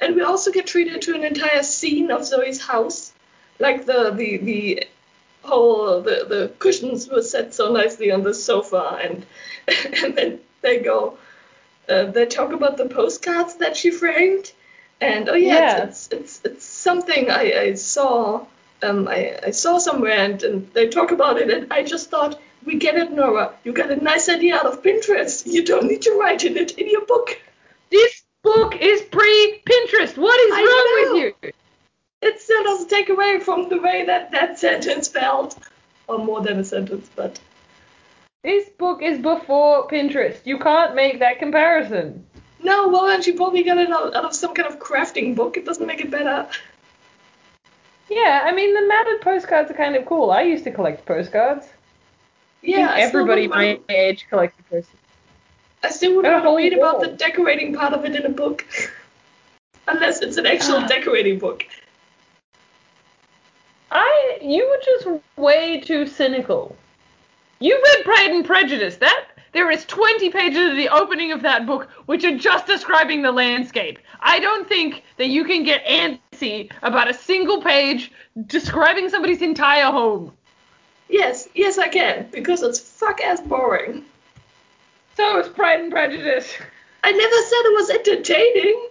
And we also get treated to an entire scene of Zoe's house, like the the the whole the the cushions were set so nicely on the sofa, and and then they go. Uh, they talk about the postcards that she framed, and oh yeah, Yeah. It's, it's it's it's something I, I saw um I, I saw somewhere, and, and they talk about it, and I just thought we get it, Nora. You got a nice idea out of Pinterest. You don't need to write in it in your book. This book is pre-Pinterest. What is I wrong know. with you? It still doesn't take away from the way that that sentence felt, or more than a sentence, but This book is before Pinterest. You can't make that comparison. no. Well, then she probably got it out, out of some kind of crafting book. It doesn't make it better. Yeah, I mean the matted postcards are kind of cool. I used to collect postcards. I Yeah, everybody my age collected postcards. I still wouldn't to read about the decorating part of it in a book. Unless it's an actual Ah. decorating book. I you were just way too cynical. You read Pride and Prejudice. That there is 20 pages of the opening of that book which are just describing the landscape. I don't think that you can get antsy about a single page describing somebody's entire home. Yes, yes, I can, because it's fuck ass boring. So it was Pride and Prejudice. I never said it was entertaining.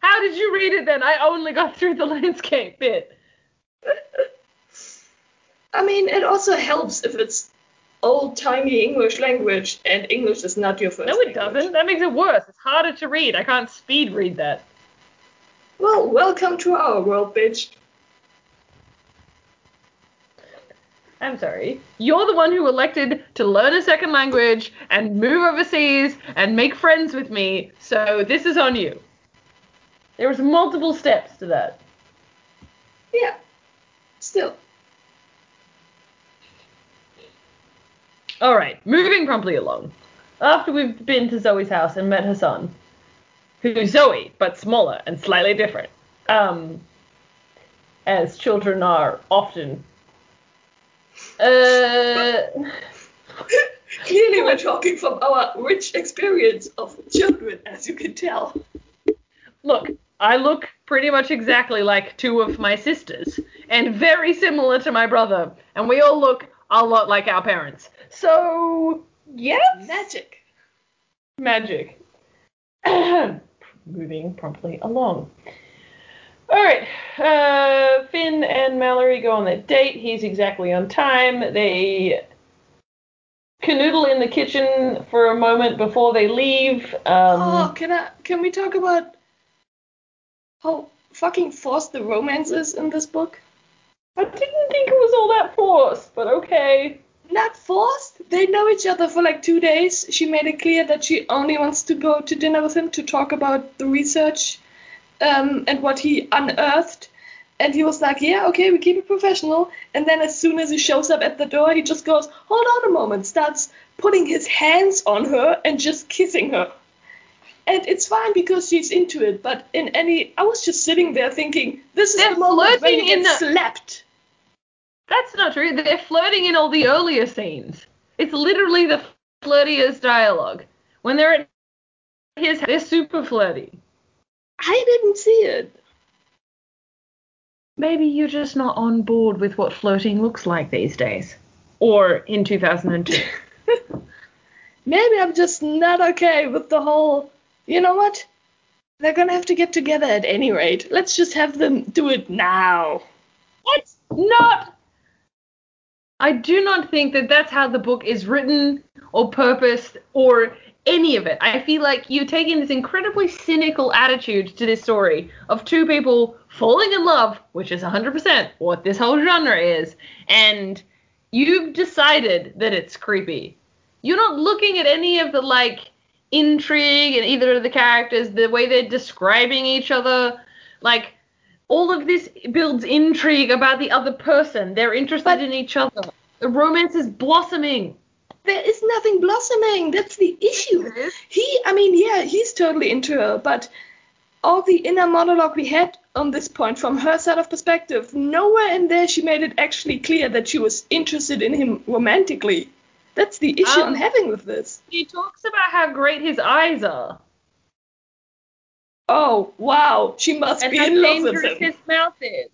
How did you read it then? I only got through the landscape bit. I mean, it also helps if it's old timey English language and English is not your first No, it language. doesn't. That makes it worse. It's harder to read. I can't speed read that. Well, welcome to our world, bitch. I'm sorry. You're the one who elected to learn a second language and move overseas and make friends with me, so this is on you. There was multiple steps to that. Yeah. Still. All right, moving promptly along. After we've been to Zoe's house and met her son, who's Zoe but smaller and slightly different, um, as children are often. Uh, Clearly, we're talking from our rich experience of children, as you can tell. look, I look pretty much exactly like two of my sisters, and very similar to my brother, and we all look a lot like our parents. So, yes, Magic. magic. Moving promptly along. All right, uh, Finn and Malory go on their date. He's exactly on time. They canoodle in the kitchen for a moment before they leave. Um, oh, can I? Can we talk about how fucking forced the romance is in this book? I didn't think it was all that forced, but okay. Not forced. They know each other for like two days. She made it clear that she only wants to go to dinner with him to talk about the research um, and what he unearthed. And he was like, yeah, okay, we keep it professional. And then as soon as he shows up at the door, he just goes, hold on a moment, starts putting his hands on her and just kissing her. And it's fine because she's into it, but in any, I was just sitting there thinking, this is They're the moment when you in get the- slapped. That's not true. They're flirting in all the earlier scenes. It's literally the flirtiest dialogue. When they're at his, they're super flirty. I didn't see it. Maybe you're just not on board with what flirting looks like these days. Or in 2002. Maybe I'm just not okay with the whole. You know what? They're gonna have to get together at any rate. Let's just have them do it now. It's not. I do not think that that's how the book is written or purposed or any of it. I feel like you're taking this incredibly cynical attitude to this story of two people falling in love, which is 100% what this whole genre is, and you've decided that it's creepy. You're not looking at any of the like intrigue in either of the characters, the way they're describing each other, like all of this builds intrigue about the other person. They're interested But- in each other. The romance is blossoming. There is nothing blossoming. That's the issue. He, I mean, yeah, he's totally into her, but all the inner monologue we had on this point from her side of perspective, nowhere in there she made it actually clear that she was interested in him romantically. That's the issue Um, I'm having with this. He talks about how great his eyes are Oh, wow, she must and be in love with dangerous him. his mouth is.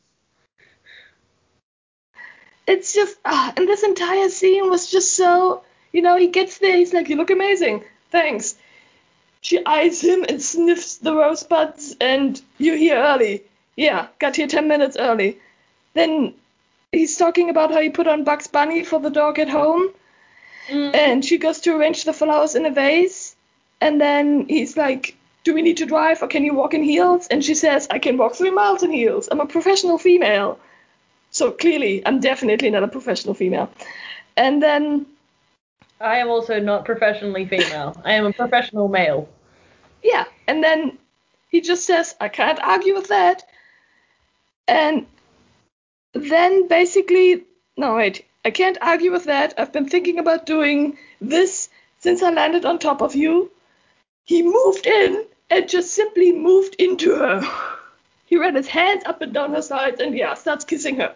it's just ah, and this entire scene was just so you know he gets there he's like you look amazing. Thanks. She eyes him and sniffs the rosebuds and you're here early. Yeah got here 10 minutes early. Then he's talking about how he put on bugs bunny for the dog at home. Mm. and she goes to arrange the flowers in a vase. And then he's like do we need to drive or can you walk in heels? And she says i can walk three miles in heels. I'm a professional female. So clearly i'm definitely not a professional female. And then I am also not professionally female. I am a professional male. yeah and then he just says i can't argue with that. And then basically no wait i can't argue with that. I've been thinking about doing this since i landed on top of you. He moved in and just simply moved into her. He ran his hands up and down her sides and yeah starts kissing her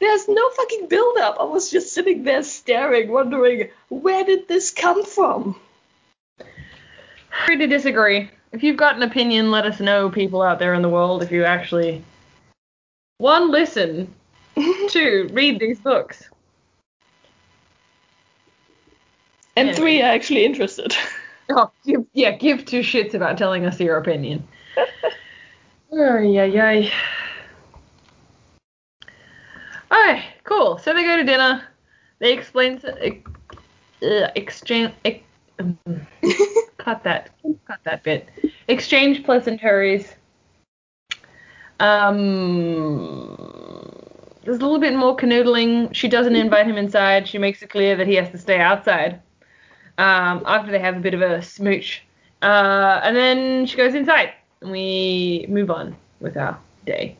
there's no fucking build up i was just sitting there staring wondering where did this come from Free to disagree. If you've got an opinion, let us know, people out there in the world, if you actually one listen, two read these books. and Anyway. three are actually interested Oh, give, yeah, give two shits about telling us your opinion. Ay, ay, ay. Alright, cool. So they go to dinner. They explain, ex- uh, exchange, ex- cut that, cut that bit. Exchange pleasantries. Um, there's a little bit more canoodling. She doesn't invite him inside. She makes it clear that he has to stay outside um, after they have a bit of a smooch. Uh, and then she goes inside, and we move on with our day.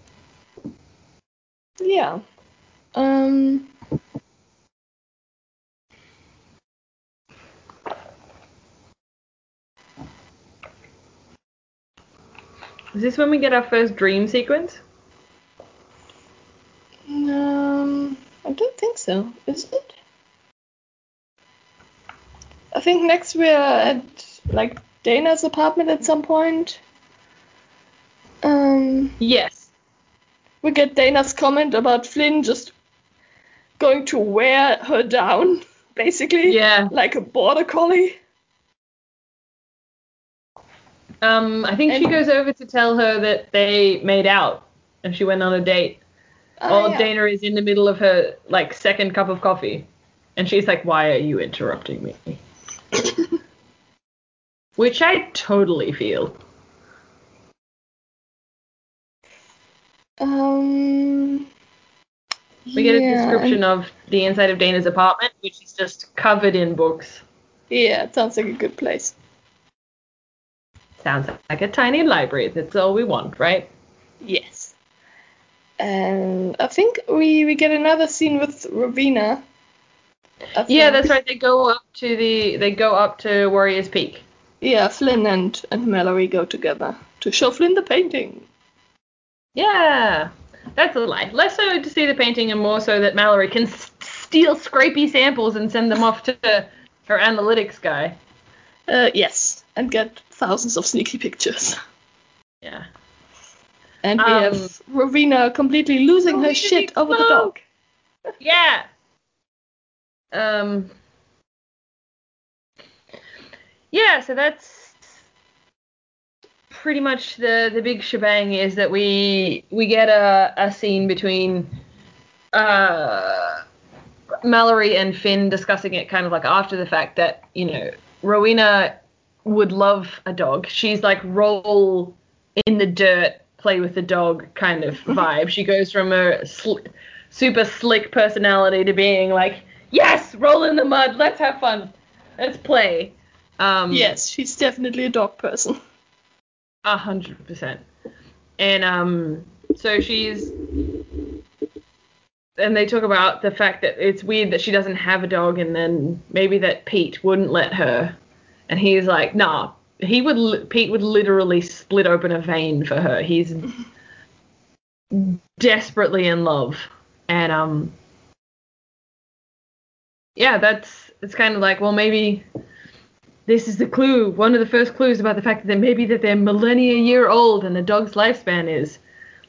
Yeah. Um. Is this when we get our first dream sequence? Um, I don't think so. Is it? I think next we're at like Dana's apartment at some point. Um, Yes. we get Dana's comment about Flynn just going to wear her down, basically. Yeah. Like a border collie. Um, I think she goes over to tell her that they made out and she went on a date. Oh, While yeah. Dana is in the middle of her like second cup of coffee, and she's like, "Why are you interrupting me?" Which I totally feel. Um, We get a description of the inside of Dana's apartment, which is just covered in books. Yeah, it sounds like a good place. Sounds like a tiny library. That's all we want, right? Yes. And I think we, we get another scene with Rowena. Yeah, that's right. They go up to the they go up to Warrior's Peak. Yeah, Flynn and, and Malory go together to show Flynn the painting. Yeah, that's a lie. Less so to see the painting, and more so that Malory can s- steal scrapey samples and send them off to her analytics guy. Uh, yes, and get thousands of sneaky pictures. Yeah. And we Um, have Rowena completely losing her shit over the dog. Yeah. Um. Yeah, so that's pretty much the the big shebang is that we we get a a scene between uh Malory and Finn discussing it kind of like after the fact that you know Rowena would love a dog. She's like roll in the dirt, play with the dog kind of vibe. She goes from a sl- super slick personality to being like, yes, roll in the mud, let's have fun, let's play. Um, Yes, she's definitely a dog person. A hundred percent. And um, so she's, and they talk about the fact that it's weird that she doesn't have a dog, and then maybe that Pitte wouldn't let her, and he's like, nah, he would, Pitte would literally split open a vein for her. He's desperately in love, and um, yeah, that's it's kind of like, well, maybe this is the clue, one of the first clues about the fact that maybe that they're millennia year old and the dog's lifespan is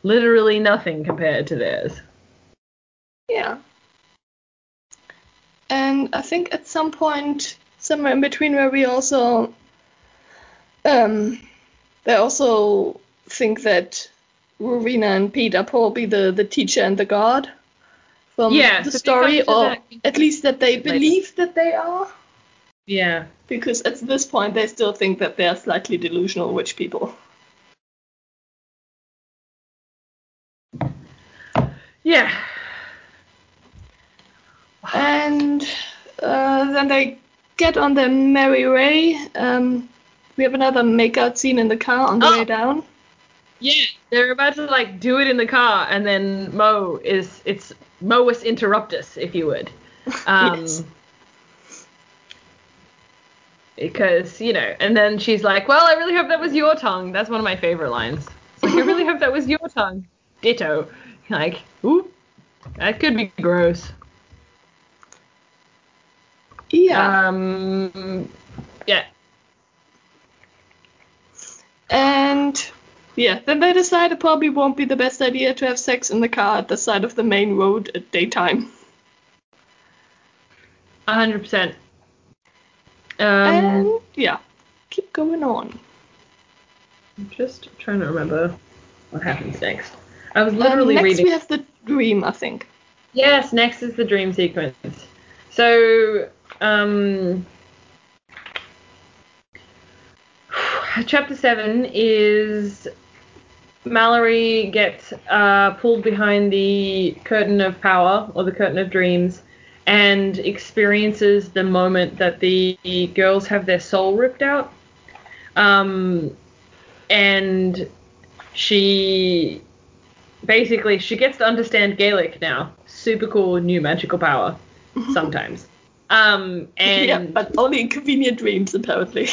literally nothing compared to theirs. Yeah. And I think at some point, somewhere in between, where we also, um, they also think that Rowena and Pitte are probably the, the teacher and the guard from Yeah, the so story, or at least that they later. believe that they are. Yeah. Because at this point, they still think that they're slightly delusional witch people. Yeah. And uh, then they get on the merry way. Um, we have another makeout scene in the car on the Oh. way down. Yeah. They're about to like do it in the car and then Moe is it's Moe Mous interruptus, if you would. Um Yes. Because, you know, and then she's like, Well, I really hope that was your tongue. That's one of my favorite lines. It's like, I really hope that was your tongue. Ditto. Like, oop. That could be gross. Yeah. Um yeah. and yeah, then they decide it probably won't be the best idea to have sex in the car at the side of the main road at daytime. A hundred percent. Um and yeah, keep going on. I'm just trying to remember what happens next. I was Um, literally next reading Next we have the dream, I think. Yes, next is the dream sequence. So, um, chapter seven is Malory gets uh, pulled behind the curtain of power or the curtain of dreams and experiences the moment that the girls have their soul ripped out. Um, and she basically she gets to understand Gaelic now. Super cool new magical power sometimes. Um and yeah, but only in convenient dreams, apparently.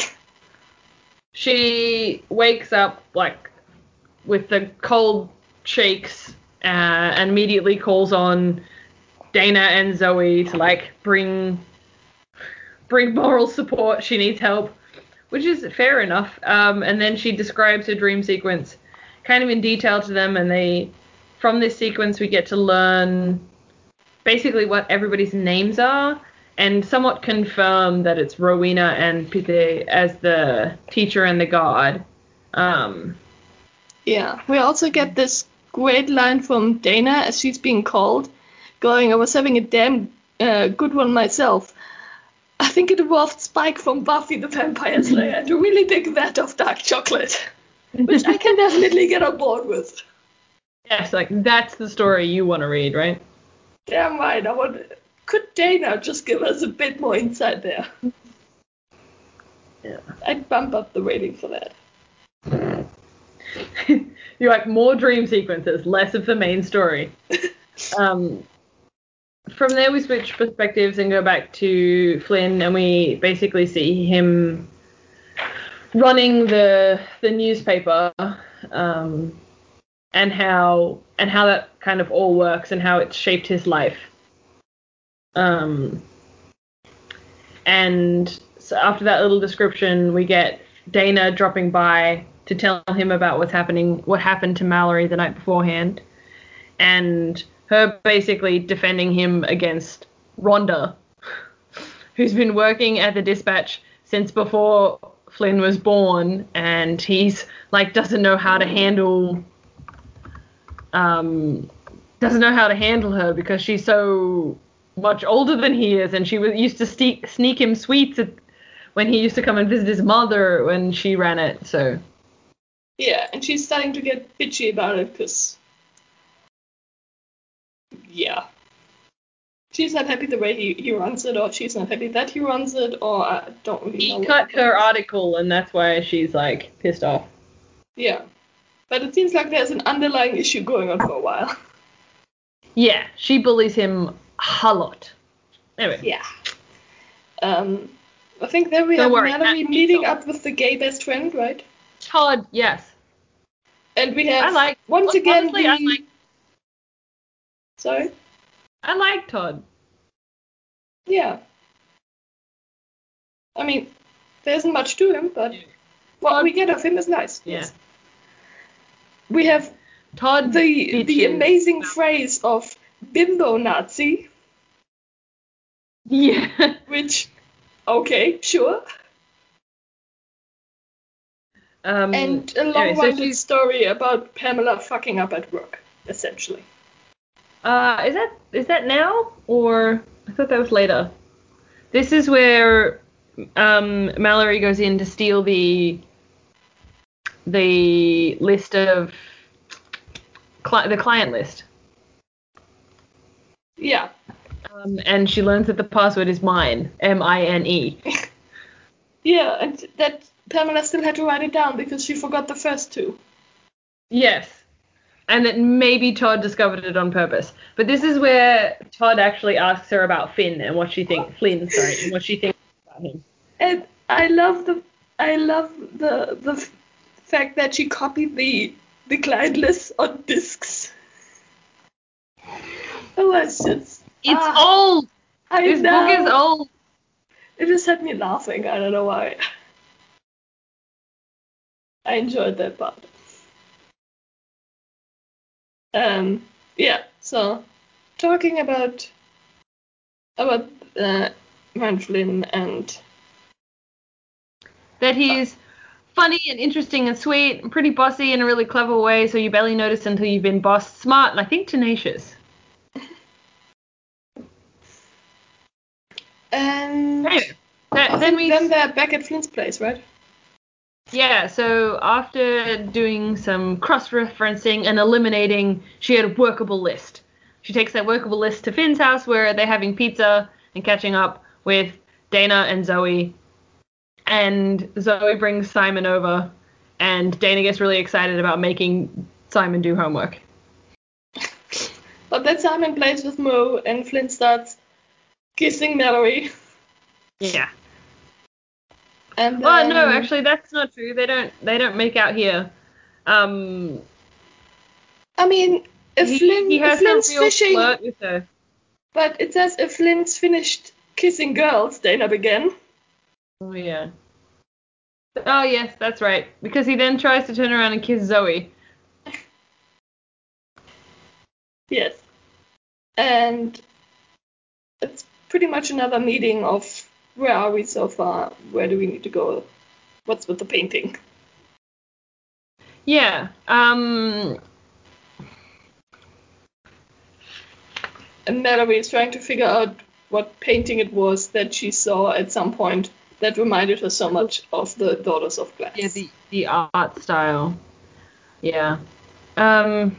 she wakes up like with the cold shakes uh, and immediately calls on Dana and Zoe to like bring bring moral support. She needs help, which is fair enough. Um, and then she describes her dream sequence kind of in detail to them, and they from this sequence we get to learn basically what everybody's names are and somewhat confirm that it's Rowena and Pitte as the teacher and the god. Um, Yeah, we also get this great line from Dana as she's being called, going, I was having a damn uh, good one myself. I think it involved Spike from Buffy the Vampire Slayer and a really big vat of dark chocolate, which I can definitely get on board with. yes, like that's the story you want to read, right? Damn right, I want. Could Dana just give us a bit more insight there? Yeah. I'd bump up the rating for that. You're like more dream sequences, less of the main story. um, from there, we switch perspectives and go back to Flynn, and we basically see him running the the newspaper, um, and how and how that kind of all works and how it's shaped his life. Um, and so after that little description, we get Dana dropping by to tell him about what's happening, what happened to Malory the night beforehand, and her basically defending him against Rhonda, who's been working at the dispatch since before Flynn was born, and he's like doesn't know how to handle um doesn't know how to handle her because she's so much older than he is, and she was used to sneak sneak him sweets at, when he used to come and visit his mother when she ran it. So Yeah, and she's starting to get bitchy about it because. Yeah. She's not happy the way he, he runs it, or she's not happy that he runs it, or I don't really know. he cut her article, and that's why she's like pissed off. Yeah. But it seems like there's an underlying issue going on for a while. Yeah, she bullies him a lot. Anyway, Yeah. Um, I think there we Don't have worry, Malory meeting up with the gay best friend, right? Todd, yes. And we have I like- once again honestly, the... I like- Sorry. I like Todd. Yeah. I mean, there isn't much to him, but what Todd- we get of him is nice. Yeah. Yes. We have Todd the the amazing phrase of bimbo Nazi, Yeah. which, okay, sure, Um, and a long-winded she's- story about Pamela fucking up at work, essentially. Uh, is that is that now or I thought that was later? This is where um, Malory goes in to steal the the list of cli- the client list, Yeah. um, and she learns that the password is mine, M I N E. Yeah, and that Pamela still had to write it down because she forgot the first two. Yes. And that maybe Todd discovered it on purpose. But this is where Todd actually asks her about Finn and what she thinks Flynn, sorry, and what she thinks about him. And I love the I love the the fact that she copied the the client list on discs. Oh, it's just It's ah, old. I This know. book is old. It just had me laughing. I don't know why. I enjoyed that part. Um, yeah. So, talking about about uh, Flynn and That he's funny and interesting and sweet and pretty bossy in a really clever way, so you barely notice until you've been bossed. Smart and I think tenacious. and Anyway, that, I then we then they're back at Flynn's place, right? Yeah, so after doing some cross referencing and eliminating, she had a workable list. She takes that workable list to Finn's house where they're having pizza and catching up with Dana and Zoe. And Zoe brings Simon over, and Dana gets really excited about making Simon do homework. But then Simon plays with Moe, and Flynn starts kissing Malory. Yeah. And Well, no, actually, that's not true. They don't. They don't make out here. Um, I mean, if he, Flynn, he if has a Flynn's real fishing, flirt with her. But it says if Flynn's finished kissing girls, Dana began. Oh yeah. Oh yes, that's right. Because he then tries to turn around and kiss Zoe. Yes. And it's pretty much another meeting of where are we so far? Where do we need to go? What's with the painting? Yeah. Um. And Malory is trying to figure out what painting it was that she saw at some point that reminded her so much of the Daughters of Glass. Yeah, the the art style. Yeah. Um.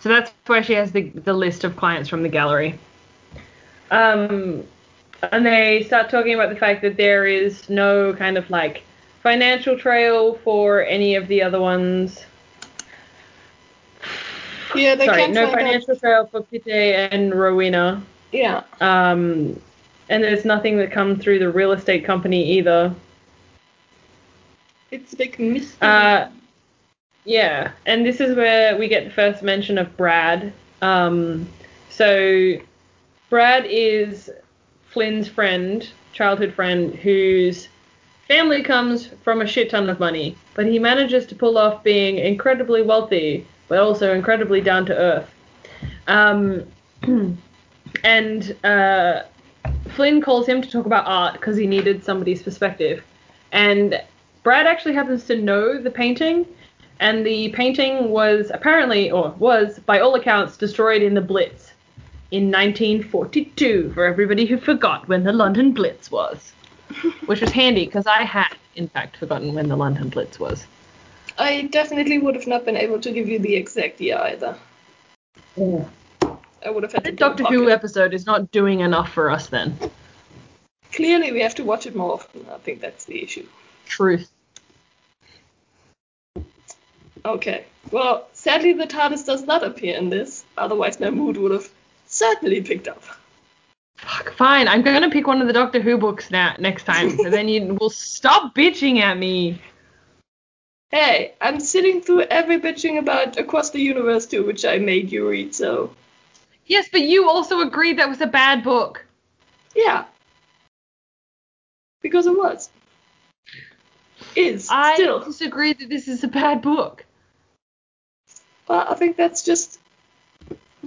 So that's where she has the the list of clients from the gallery. Um. And they start talking about the fact that there is no kind of like financial trail for any of the other ones. yeah, they Sorry, can't no financial trail for Pitte and Rowena. Yeah, Um, and there's nothing that comes through the real estate company either. it's a big mystery. Uh, yeah, and this is where we get the first mention of Brad. Um, so Brad is Flynn's friend, childhood friend, whose family comes from a shit ton of money, but he manages to pull off being incredibly wealthy, but also incredibly down to earth. Um, and uh, Flynn calls him to talk about art because he needed somebody's perspective. And Brad actually happens to know the painting, and the painting was apparently, or was, by all accounts, destroyed in the Blitz in 1942, for everybody who forgot when the London Blitz was. Which was handy because I had, in fact, forgotten when the London Blitz was. I definitely would have not been able to give you the exact year either. Oh. I would have had to Doctor Who episode is not doing enough for us then. Clearly, we have to watch it more often. I think that's the issue. Truth. Okay. Well, sadly, the TARDIS does not appear in this. Otherwise, my mood would have certainly picked up. Fuck, fine. I'm gonna pick one of the Doctor Who books now next time, so then you will stop bitching at me. Hey, I'm sitting through every bitching about Across the Universe too, which I made you read, so Yes, but you also agreed that was a bad book. yeah. Because it was. Is I still. disagree that this is a bad book. Well, I think that's just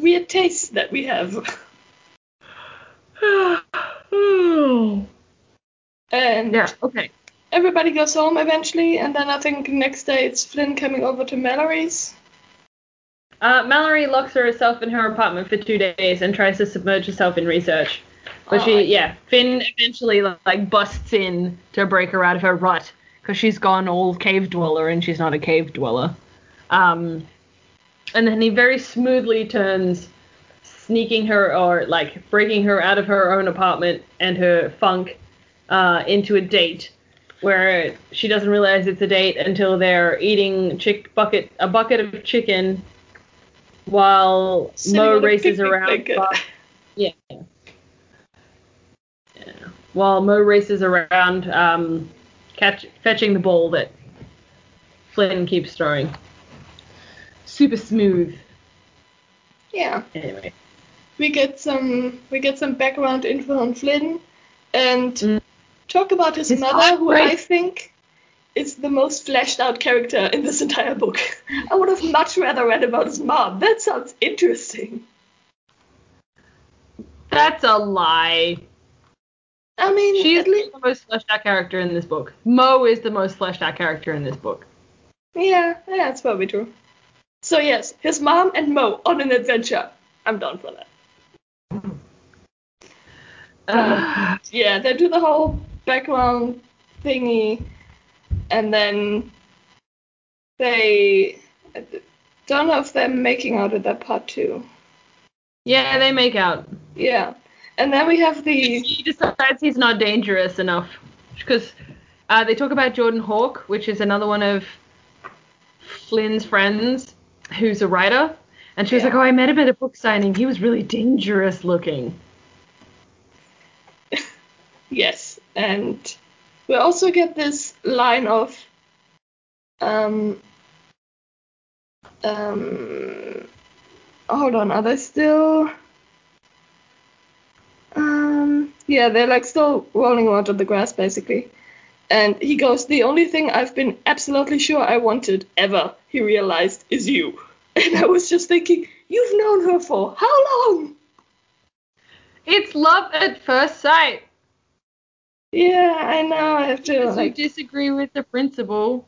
weird taste that we have. And yeah. Okay. everybody goes home eventually, and then I think next day it's Flynn coming over to Malory's. Uh, Malory locks herself in her apartment for two days and tries to submerge herself in research. But Oh, she, yeah, Finn eventually like busts in to break her out of her rut because she's gone all cave dweller and she's not a cave dweller. Um, and then he very smoothly turns, sneaking her or like breaking her out of her own apartment and her funk uh, into a date where she doesn't realize it's a date until they're eating chick bucket a bucket of chicken while Sitting Moe races around. blanket. Yeah. Yeah. While Moe races around, um, catch, fetching the ball that Flynn keeps throwing. Super smooth. Yeah. Anyway. we get some we get some background info on Flynn and Mm. talk about his, His mother, who. I think is the most fleshed out character in this entire book. I would have much rather read about his mom. That sounds interesting. That's a lie. I mean, She's least, the most fleshed out character in this book. Moe is the most fleshed out character in this book. yeah, yeah, that's probably true. So yes, his mom and Moe on an adventure. I'm done for that. Ugh. Yeah, they do the whole background thingy, and then they don't know if they're making out at that part too. yeah, they make out. Yeah, and then we have the He decides he's not dangerous enough because uh, they talk about Jordan Hawke, which is another one of Flynn's friends who's a writer, and she was Yeah. like, "Oh, I met him at a book signing. He was really dangerous looking." yes, and we also get this line of um um hold on, are they still Um, Yeah, they're like still rolling around on the grass basically. And he goes, The only thing I've been absolutely sure I wanted ever, he realized, is you. And I was just thinking, You've known her for how long? It's love at first sight. Yeah, I know. I have to Because like. you disagree with the principle.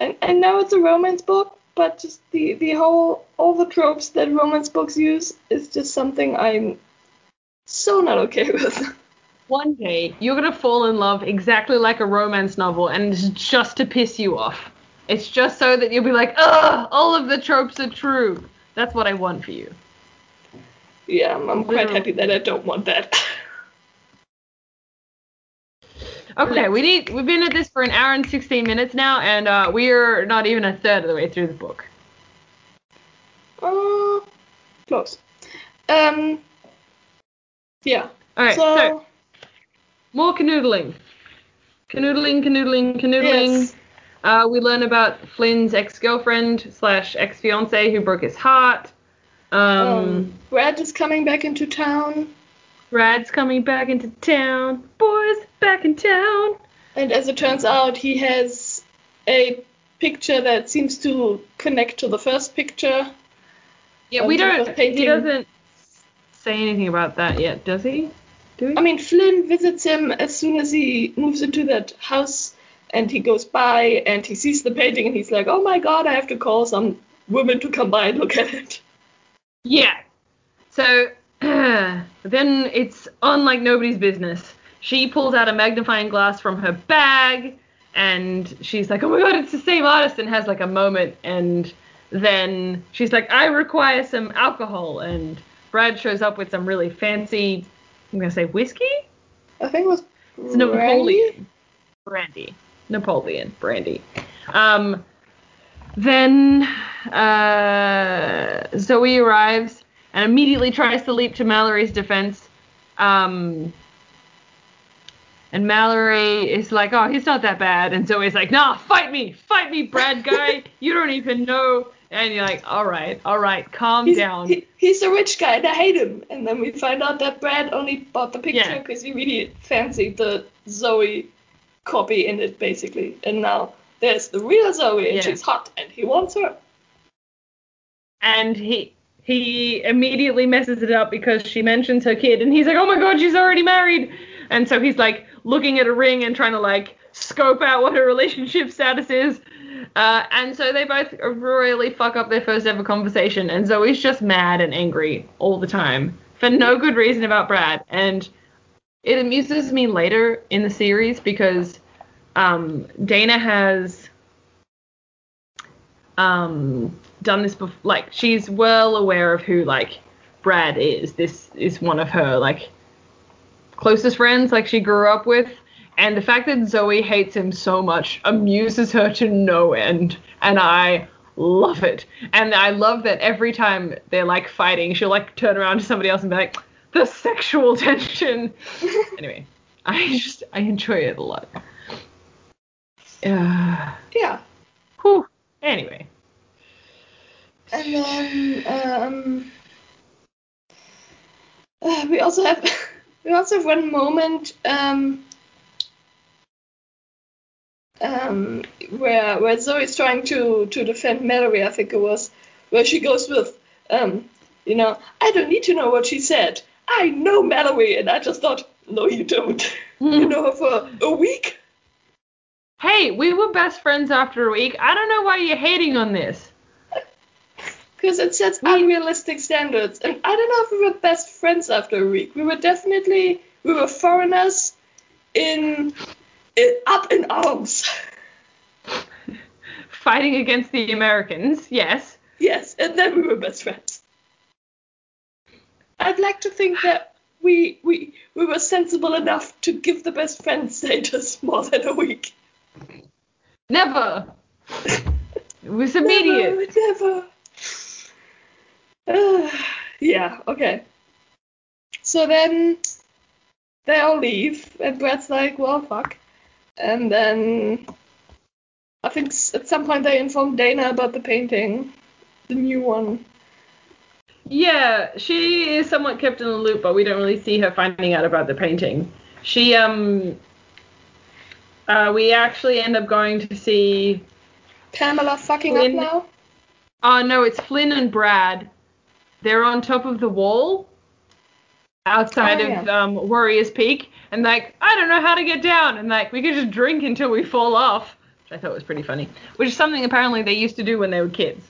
I, I know it's a romance book, but just the the whole all the tropes that romance books use is just something I'm so not okay with. One day you're gonna fall in love exactly like a romance novel, and it's just to piss you off. It's just so that you'll be like, ugh, all of the tropes are true. That's what I want for you. yeah, I'm, I'm quite happy that I don't want that. Okay, we need. We've been at this for an hour and 16 minutes now, and uh, we are not even a third of the way through the book. uh, close. Um. Yeah. All right, so, so more canoodling. Canoodling, canoodling, canoodling. yes. Uh, we learn about Flynn's ex-girlfriend slash ex-fiance who broke his heart. Um, Um, Brad is coming back into town, Brad's coming back into town. Boys back in town. and as it turns out, he has a picture that seems to connect to the first picture. Yeah, we don't. He doesn't say anything about that yet, does he? Do we? I mean, Flynn visits him as soon as he moves into that house, and he goes by and he sees the painting, and he's like, "Oh my God, I have to call some woman to come by and look at it." Yeah. So then it's on like nobody's business. She pulls out a magnifying glass from her bag and she's like, oh my god, it's the same artist, and has like a moment. And then she's like, I require some alcohol. And Brad shows up with some really fancy, I'm going to say whiskey? I think it was It's Napoleon. Brandy. Napoleon. Brandy. Um, then uh, Zoe arrives and immediately tries to leap to Malory's defense. Um, and Malory is like, oh, he's not that bad. And Zoe's like, nah, fight me. Fight me, Brad guy. you don't even know. And you're like, all right, all right, calm He's, down. he- he's a rich guy, and I hate him. And then we find out that Brad only bought the picture Yeah. because he really fancied the Zoe copy in it, basically. And now there's the real Zoe, and Yeah. she's hot, and he wants her. and he he immediately messes it up because she mentions her kid and he's like oh my god she's already married and so he's like looking at a ring and trying to like scope out what her relationship status is uh, and so they both royally fuck up their first ever conversation and zoe's just mad and angry all the time for no good reason about brad and it amuses me later in the series because um, dana has um done this before like she's well aware of who like Brad is. This is one of her like closest friends like she grew up with and the fact that Zoe hates him so much amuses her to no end and I love it. And I love that every time they're like fighting she'll like turn around to somebody else and be like the sexual tension. anyway, I just I enjoy it a lot. Uh, Yeah. whew. Anyway. And then um, uh, we also have we also have one moment um, um, where where Zoe's trying to to defend Malory, I think it was, where she goes with um, you know, I don't need to know what she said. I know Malory, and I just thought, no, you don't. you know her for a week. Hey, we were best friends after a week. I don't know why you're hating on this. Because it sets We- unrealistic standards. And I don't know if we were best friends after a week. We were definitely we were foreigners in, in up in arms. Fighting against the Americans, yes. yes, and then we were best friends. I'd like to think that we we we were sensible enough to give the best friend status more than a week. Never. It was immediate. Never, never. Uh, yeah, okay. So then they all leave, and Brad's like, well, fuck. And then I think at some point they informed Dana about the painting, the new one. Yeah, she is somewhat kept in the loop, but we don't really see her finding out about the painting. She um uh, we actually end up going to see Pamela fucking Flynn- up now? Oh no, it's Flynn and Brad. They're on top of the wall outside Oh, of um, Warriors Peak, and like I don't know how to get down, and like we could just drink until we fall off, which I thought was pretty funny. Which is something apparently they used to do when they were kids,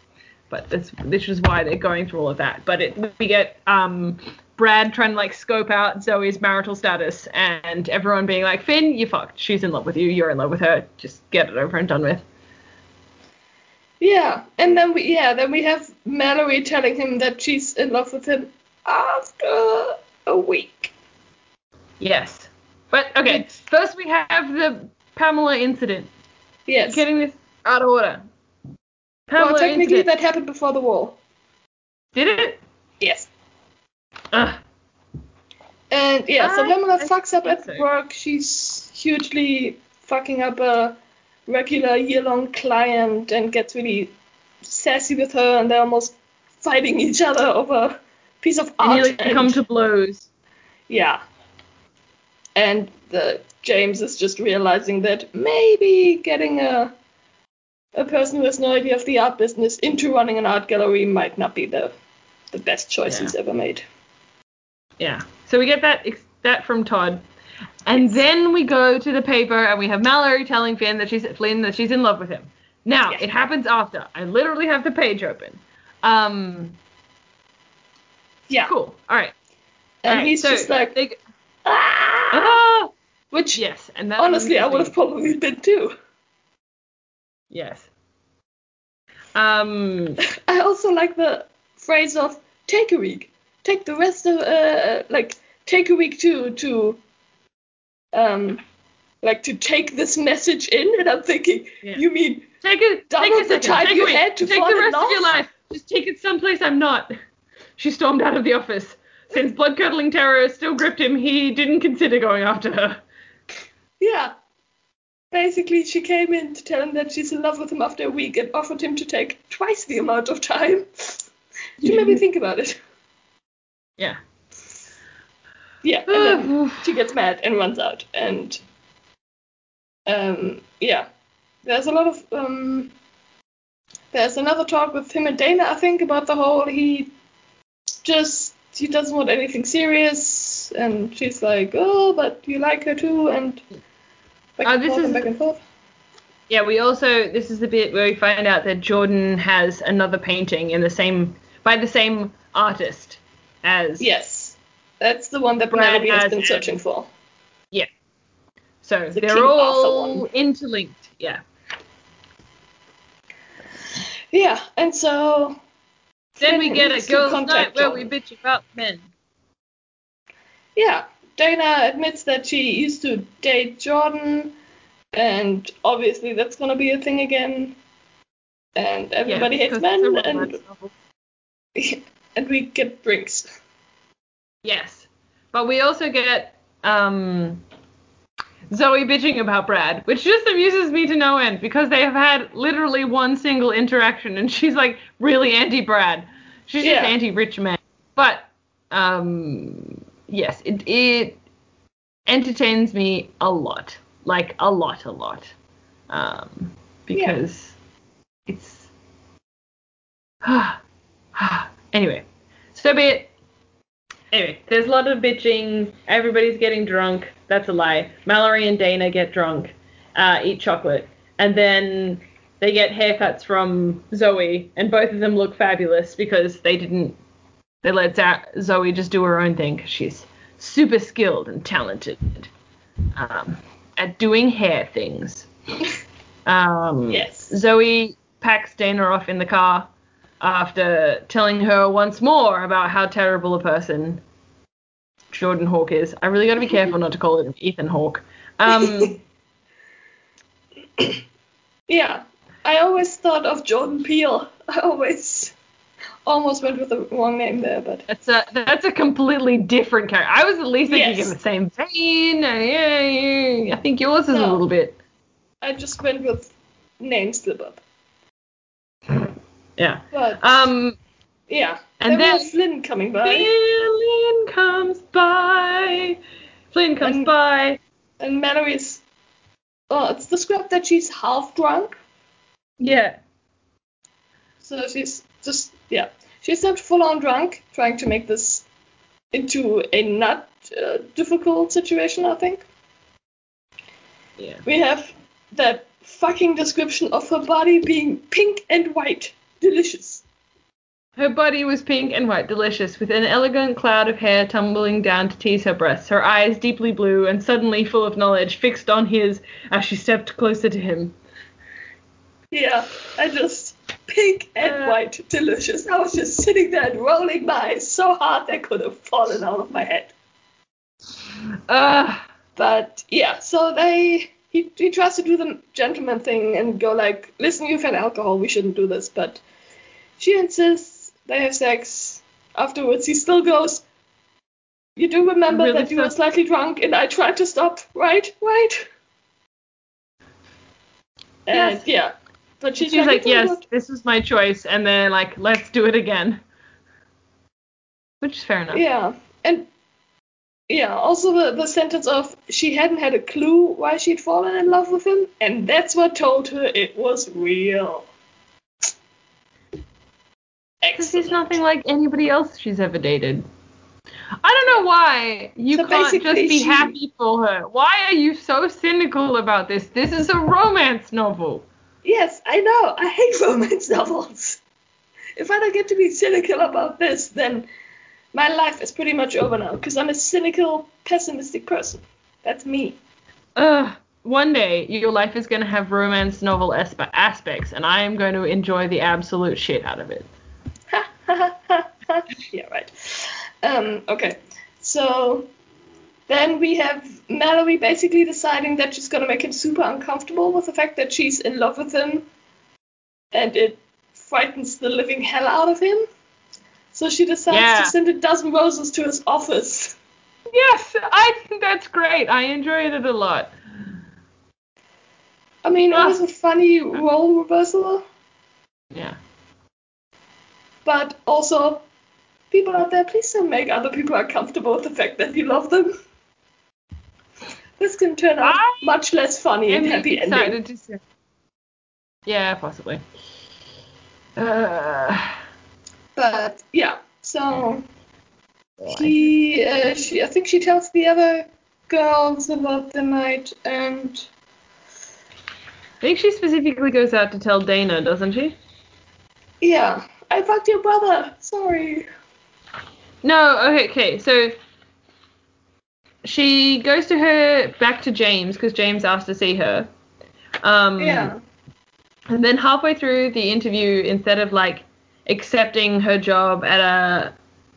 but that's this is why they're going through all of that. But it, we get um, Brad trying to like scope out Zoe's marital status, and everyone being like, Finn, you fucked. She's in love with you. You're in love with her. Just get it over and done with. Yeah, and then we yeah, then we have Malory telling him that she's in love with him after a week. Yes. But okay, It's- first we have the Pamela incident. Yes. Getting this out of order. Pamela well, technically incident. that happened before the wall. Did it? Yes. Ugh. And yeah, so Pamela fucks up at so. work. She's hugely fucking up a regular year-long client and gets really sassy with her, and they're almost fighting each other over piece of art. nearly and- come to blows. Yeah. And the James is just realizing that maybe getting a a person who has no idea of the art business into running an art gallery might not be the the best choice Yeah. he's ever made. Yeah. So we get that that from Todd. And then we go to the paper and we have Malory telling Finn that she's Flynn that she's in love with him. Now, Yes. it happens after. I literally have the page open. Um Yeah. cool. All right. And All right, he's so just like, they, ah! ah! which Yes, and that honestly I would have probably been too. Yes. Um I also like the phrase of take a week, take the rest of uh like take a week to to um like to take this message in, and I'm thinking, Yeah. you mean Take it. Double take a the second, time take you a week, had to take the rest of your life. Just take it someplace I'm not. She stormed out of the office. Since blood curdling terror still gripped him, he didn't consider going after her. Yeah. Basically, she came in to tell him that she's in love with him after a week and offered him to take twice the amount of time. She made me think about it. Yeah. Yeah, and then she gets mad and runs out. And um, yeah, there's a lot of um, there's another talk with him and Dana, I think, about the whole he just he doesn't want anything serious, and she's like, oh, but you like her too, and back Uh, and this forth and back and forth. Yeah, we also this is the bit where we find out that Jordan has another painting in the same by the same artist as Yes, that's the one that Penelope has has been searching for. Yeah. So The they're King all interlinked. Yeah. Yeah, and so Then we get a girls' night where we bitch about men. Yeah, Dana admits that she used to date Jordan, and obviously that's gonna be a thing again. And everybody Yeah, hates because it's a men, and and we get drinks. Yes. But we also get um Zoe bitching about Brad, which just amuses me to no end because they have had literally one single interaction and she's like really anti Brad. She's just anti rich man. But um yes, it it entertains me a lot. Like a lot, a lot. Um because it's anyway. So be it. Anyway, there's a lot of bitching. Everybody's getting drunk. That's a lie. Malory and Dana get drunk, uh, eat chocolate, and then they get haircuts from Zoe, and both of them look fabulous because they didn't. They let Zoe just do her own thing 'cause she's super skilled and talented um, at doing hair things. Um, Yes. Zoe packs Dana off in the car after telling her once more about how terrible a person Jordan Hawke is. I really got to be careful not to call it Ethan Hawke. Um, Yeah, I always thought of Jordan Peele. I always almost went with the wrong name there, but that's a that's a completely different character. I was at least thinking Yes. in the same vein. I think yours is a little bit. I just went with name slip up. Yeah. But Um, yeah. And then, we then- have Flynn coming by, Flynn comes by. Flynn comes And- by. and Malory's. Oh, it's described that she's half drunk. Yeah. So she's just yeah, she's not full on drunk, trying to make this into a not uh, difficult situation. I think Yeah. we have that fucking description of her body being pink and white, delicious. Her body was pink and white, delicious, with an elegant cloud of hair tumbling down to tease her breasts, her eyes deeply blue and suddenly full of knowledge fixed on his as she stepped closer to him. Yeah, I just pink and Uh. white, delicious. I was just sitting there and rolling my eyes so hard they could have fallen out of my head. Ugh. But yeah, so they he he tries to do the gentleman thing and go like, listen, you've had alcohol, we shouldn't do this. But she insists. They have sex. Afterwards, he still goes. You do remember Really that you were slightly drunk and I tried to stop, right? Right? And Yes. yeah, but she's, She's like, "It's yes, good." this was my choice, and then like, let's do it again. Which is fair enough. Yeah, and yeah, also the, the sentence of she hadn't had a clue why she'd fallen in love with him, and that's what told her it was real. Because he's nothing like anybody else she's ever dated. I don't know why you So can't just be she- happy for her. Why are you so cynical about this? This is a romance novel. Yes, I know. I hate romance novels. If I don't get to be cynical about this, then my life is pretty much over now, because I'm a cynical, pessimistic person. That's me. Ugh. One day your life is going to have romance novel aspe- aspects, and I am going to enjoy the absolute shit out of it. yeah, right. Um, okay, so then we have Malory basically deciding that she's gonna make him super uncomfortable with the fact that she's in love with him, and it frightens the living hell out of him. So she decides Yeah. to send a dozen roses to his office. Yes, I think that's great. I enjoyed it a lot. I mean, it Ah. was a funny role reversal, Yeah. But also, people out there, please don't make other people uncomfortable with the fact that you love them. This can turn out I much less funny and happy ending. excited to see. Yeah, possibly. Uh, But yeah, so he, uh, she, I think she tells the other girls about the night, and I think she specifically goes out to tell Dana, doesn't she? yeah, I fucked your brother. Sorry. No, okay, okay. So she goes to her back to James because James asked to see her. Um, Yeah. And then halfway through the interview, instead of like accepting her job at a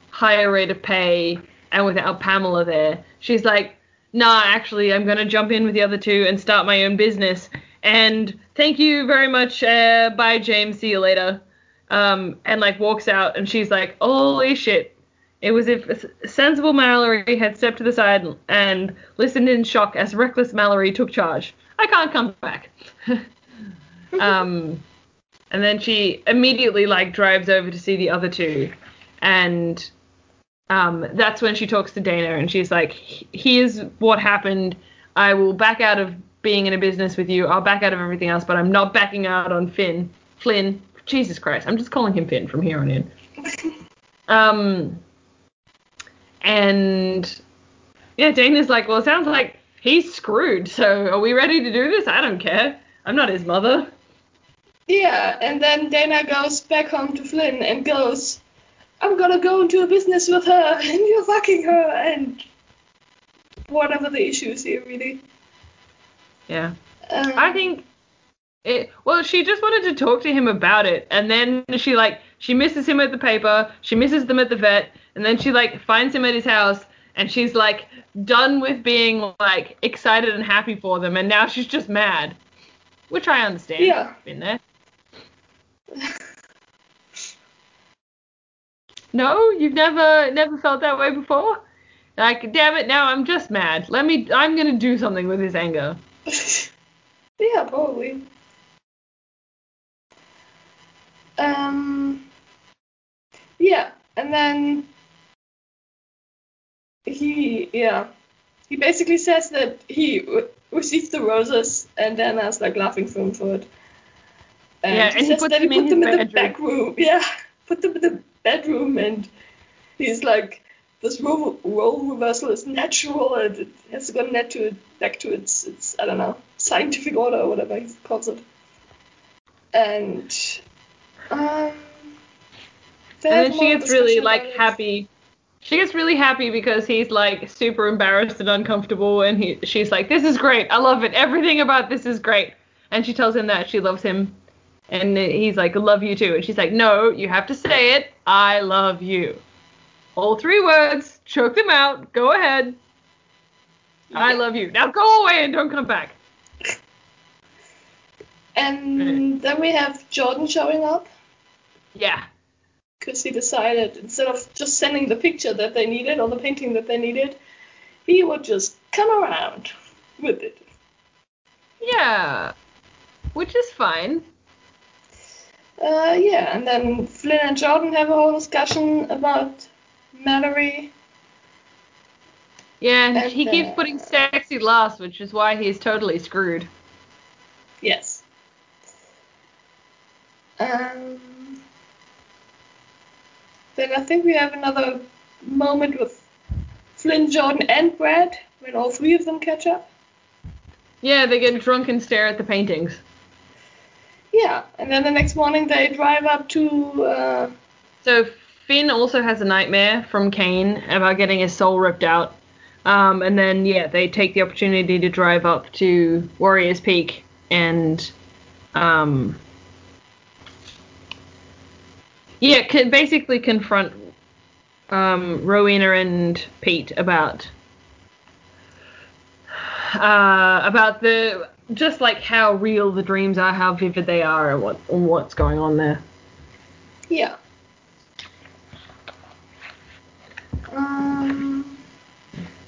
higher rate of pay and without Pamela there, she's like, nah, actually, I'm going to jump in with the other two and start my own business. And thank you very much. Uh, bye, James. See you later. Um, and like walks out, and she's like, holy shit. It was if sensible Malory had stepped to the side and listened in shock as reckless Malory took charge. I can't come back. um, and then she immediately like drives over to see the other two, and um, that's when she talks to Dana, and she's like, "Here's what happened. I will back out of being in a business with you. I'll back out of everything else, but I'm not backing out on Finn. Flynn. Jesus Christ, I'm just calling him Finn from here on in. Um, and yeah, Dana's like, well, it sounds like he's screwed. So are we ready to do this? I don't care. I'm not his mother. Yeah, and then Dana goes back home to Flynn and goes, I'm gonna go into a business with her, and you're fucking her, and whatever the issues is here, really. Yeah. Um, I think it. Well, she just wanted to talk to him about it, and then she like she misses him at the paper, she misses them at the vet, and then she like finds him at his house, and she's like done with being like excited and happy for them, and now she's just mad, which I understand. Yeah. Been there. No, you've never never felt that way before. Like, damn it, now I'm just mad. Let me. I'm gonna do something with his anger. yeah, probably. Um, Yeah, and then he, yeah, he basically says that he w- received the roses and then has like laughing film for it. And Yeah, and he says puts that he them in put them in the bedroom. back room. Yeah, put them in the bedroom, and he's like, this role, role reversal is natural and it has to go net to back to its, its, I don't know, scientific order or whatever he calls it. And, um, And then she gets really like happy. She gets really happy because he's like super embarrassed and uncomfortable, and he she's like, "This is great. I love it. Everything about this is great." And she tells him that she loves him, and he's like, "Love you too." And she's like, "No, you have to say it. I love you." All three words. Choke them out. Go ahead. I love you. Now go away and don't come back. And then we have Jordan showing up Yeah. because he decided instead of just sending the picture that they needed or the painting that they needed, he would just come around with it. Yeah. Which is fine. Uh, yeah, and then Flynn and Jordan have a whole discussion about Malory. Yeah, and, And, he keeps uh, putting sexy last, which is why he's totally screwed. Yes. Um, then I think we have another moment with Flynn, Jordan, and Brad when all three of them catch up. Yeah, they get drunk and stare at the paintings. Yeah, and then the next morning they drive up to. Uh, So Finn also has a nightmare from Kane about getting his soul ripped out. Um, and then yeah, they take the opportunity to drive up to Warriors Peak and um, yeah, can basically confront um, Rowena and Pitte about uh, about the just like how real the dreams are, how vivid they are, and what and what's going on there. yeah. Um,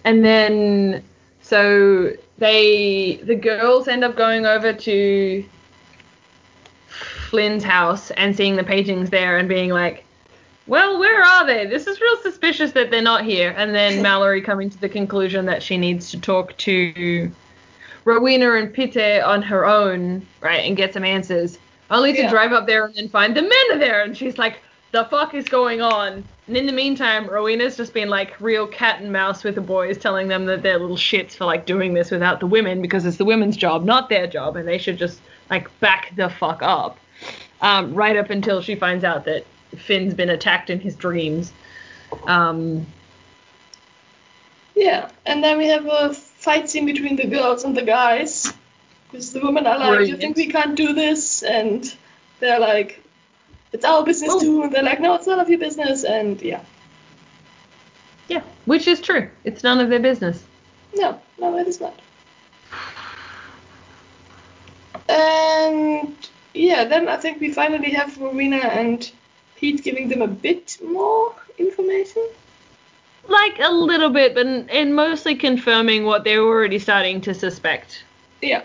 And then so they the girls end up going over to Flynn's house and seeing the paintings there and being like, "Well, where are they? This is real suspicious that they're not here." And then Malory coming to the conclusion that she needs to talk to Rowena and Pitte on her own, right, and get some answers. Only to Yeah. drive up there and then find the men are there, and she's like, "The fuck is going on?" And in the meantime, Rowena's just been like real cat and mouse with the boys, telling them that they're little shits for like doing this without the women because it's the women's job, not their job, and they should just like back the fuck up. Um, right up until she finds out that Finn's been attacked in his dreams. Um, yeah, and then we have a fight scene between the girls and the guys. Because the women are like, you think we can't do this? And they're like, it's our business Oh. too. And they're like, no, it's none of your business. And yeah, yeah, which is true. It's none of their business. no, no, it is not. And yeah, then I think we finally have Rowena and Pitte giving them a bit more information. Like a little bit, but and mostly confirming what they were already starting to suspect. Yeah.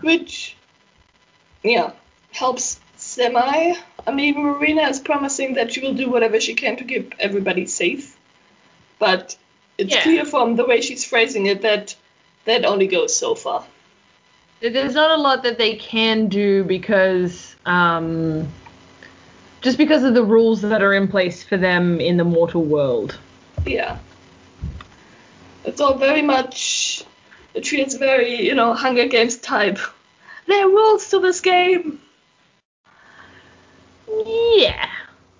Which, yeah, helps semi. I mean, Rowena is promising that she will do whatever she can to keep everybody safe. But it's Yeah. clear from the way she's phrasing it that that only goes so far. There's not a lot that they can do because um, just because of the rules that are in place for them in the mortal world. Yeah. It's all very much. It feels very, you know, Hunger Games type. There are rules to this game. Yeah,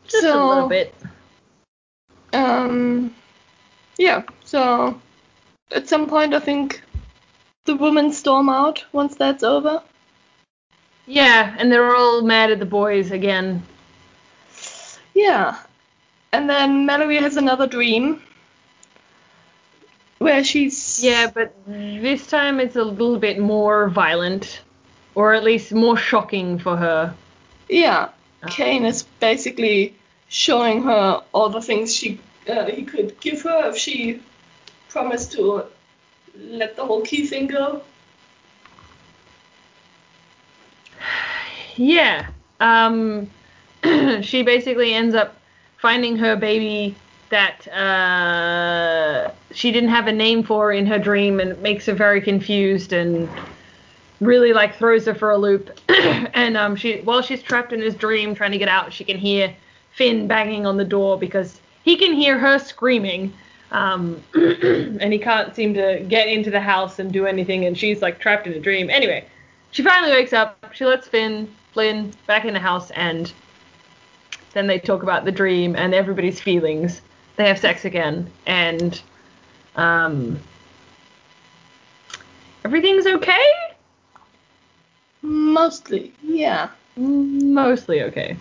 just a little bit. Um, yeah, so at some point I think the women storm out once that's over. Yeah, and they're all mad at the boys again. Yeah, and then Malory has another dream where she's Yeah, but this time it's a little bit more violent, or at least more shocking for her. yeah. Kane is basically showing her all the things she uh, he could give her if she promised to let the whole key thing go. Yeah. Um she basically ends up finding her baby that uh, she didn't have a name for in her dream and it makes her very confused and really like throws her for a loop. and um, she while she's trapped in his dream trying to get out, she can hear Finn banging on the door because he can hear her screaming. Um, and he can't seem to get into the house and do anything, and she's like trapped in a dream. Anyway, she finally wakes up. She lets Finn, Flynn, back in the house, and then they talk about the dream and everybody's feelings. They have sex again, and um, everything's okay. Mostly, yeah. Mostly okay.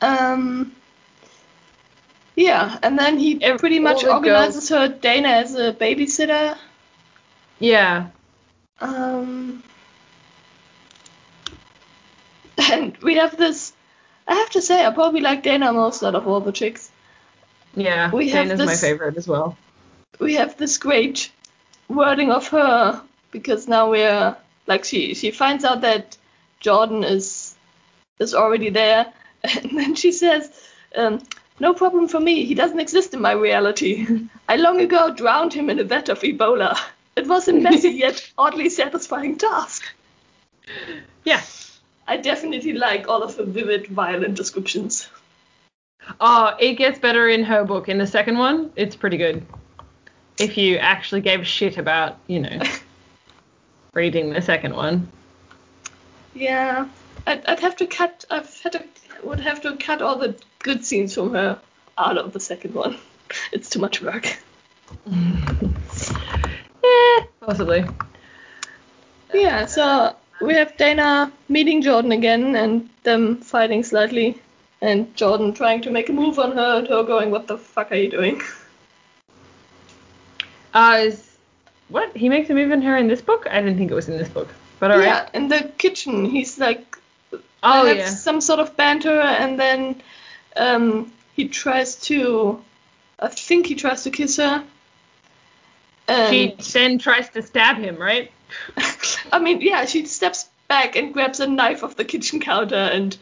Um. Yeah, and then he pretty much organizes her Dana as a babysitter. Yeah. Um. And we have this. I have to say, I probably like Dana most out of all the chicks. Yeah. We Dana's my this- favorite as well. we have this great wording of her because now we're like she she finds out that Jordan is is already there and then she says um, no problem for me he doesn't exist in my reality I long ago drowned him in a vat of Ebola it was a messy yet oddly satisfying task Yeah. I definitely like all of her vivid violent descriptions Oh, it gets better in her book. In the second one, it's pretty good. If you actually gave a shit about, you know, reading the second one. Yeah, I'd, I'd have to cut. I've had to would have to cut all the good scenes from her out of the second one. It's too much work. Eh, possibly. Yeah, so we have Dana meeting Jordan again and them fighting slightly, and Jordan trying to make a move on her and her going, "What the fuck are you doing?" Uh, is what he makes a move on her in this book? I didn't think it was in this book, but alright. Yeah, in the kitchen, he's like Oh yeah. some sort of banter, and then um, he tries to, I think he tries to kiss her. She then tries to stab him, right? I mean, yeah, she steps back and grabs a knife off the kitchen counter and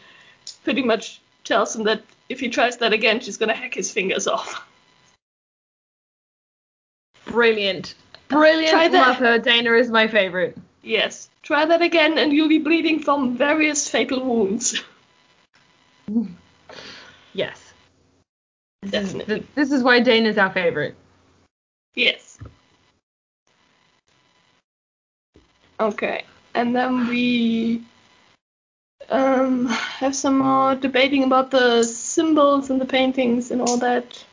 pretty much tells him that if he tries that again, she's gonna hack his fingers off. Brilliant. Brilliant. Love her. Dana is my favorite. Yes, try that again, and you'll be bleeding from various fatal wounds. Yes. This is, Definitely. th- this is why Dana's our favorite. Yes. Okay, and then we um, have some more debating about the symbols and the paintings and all that.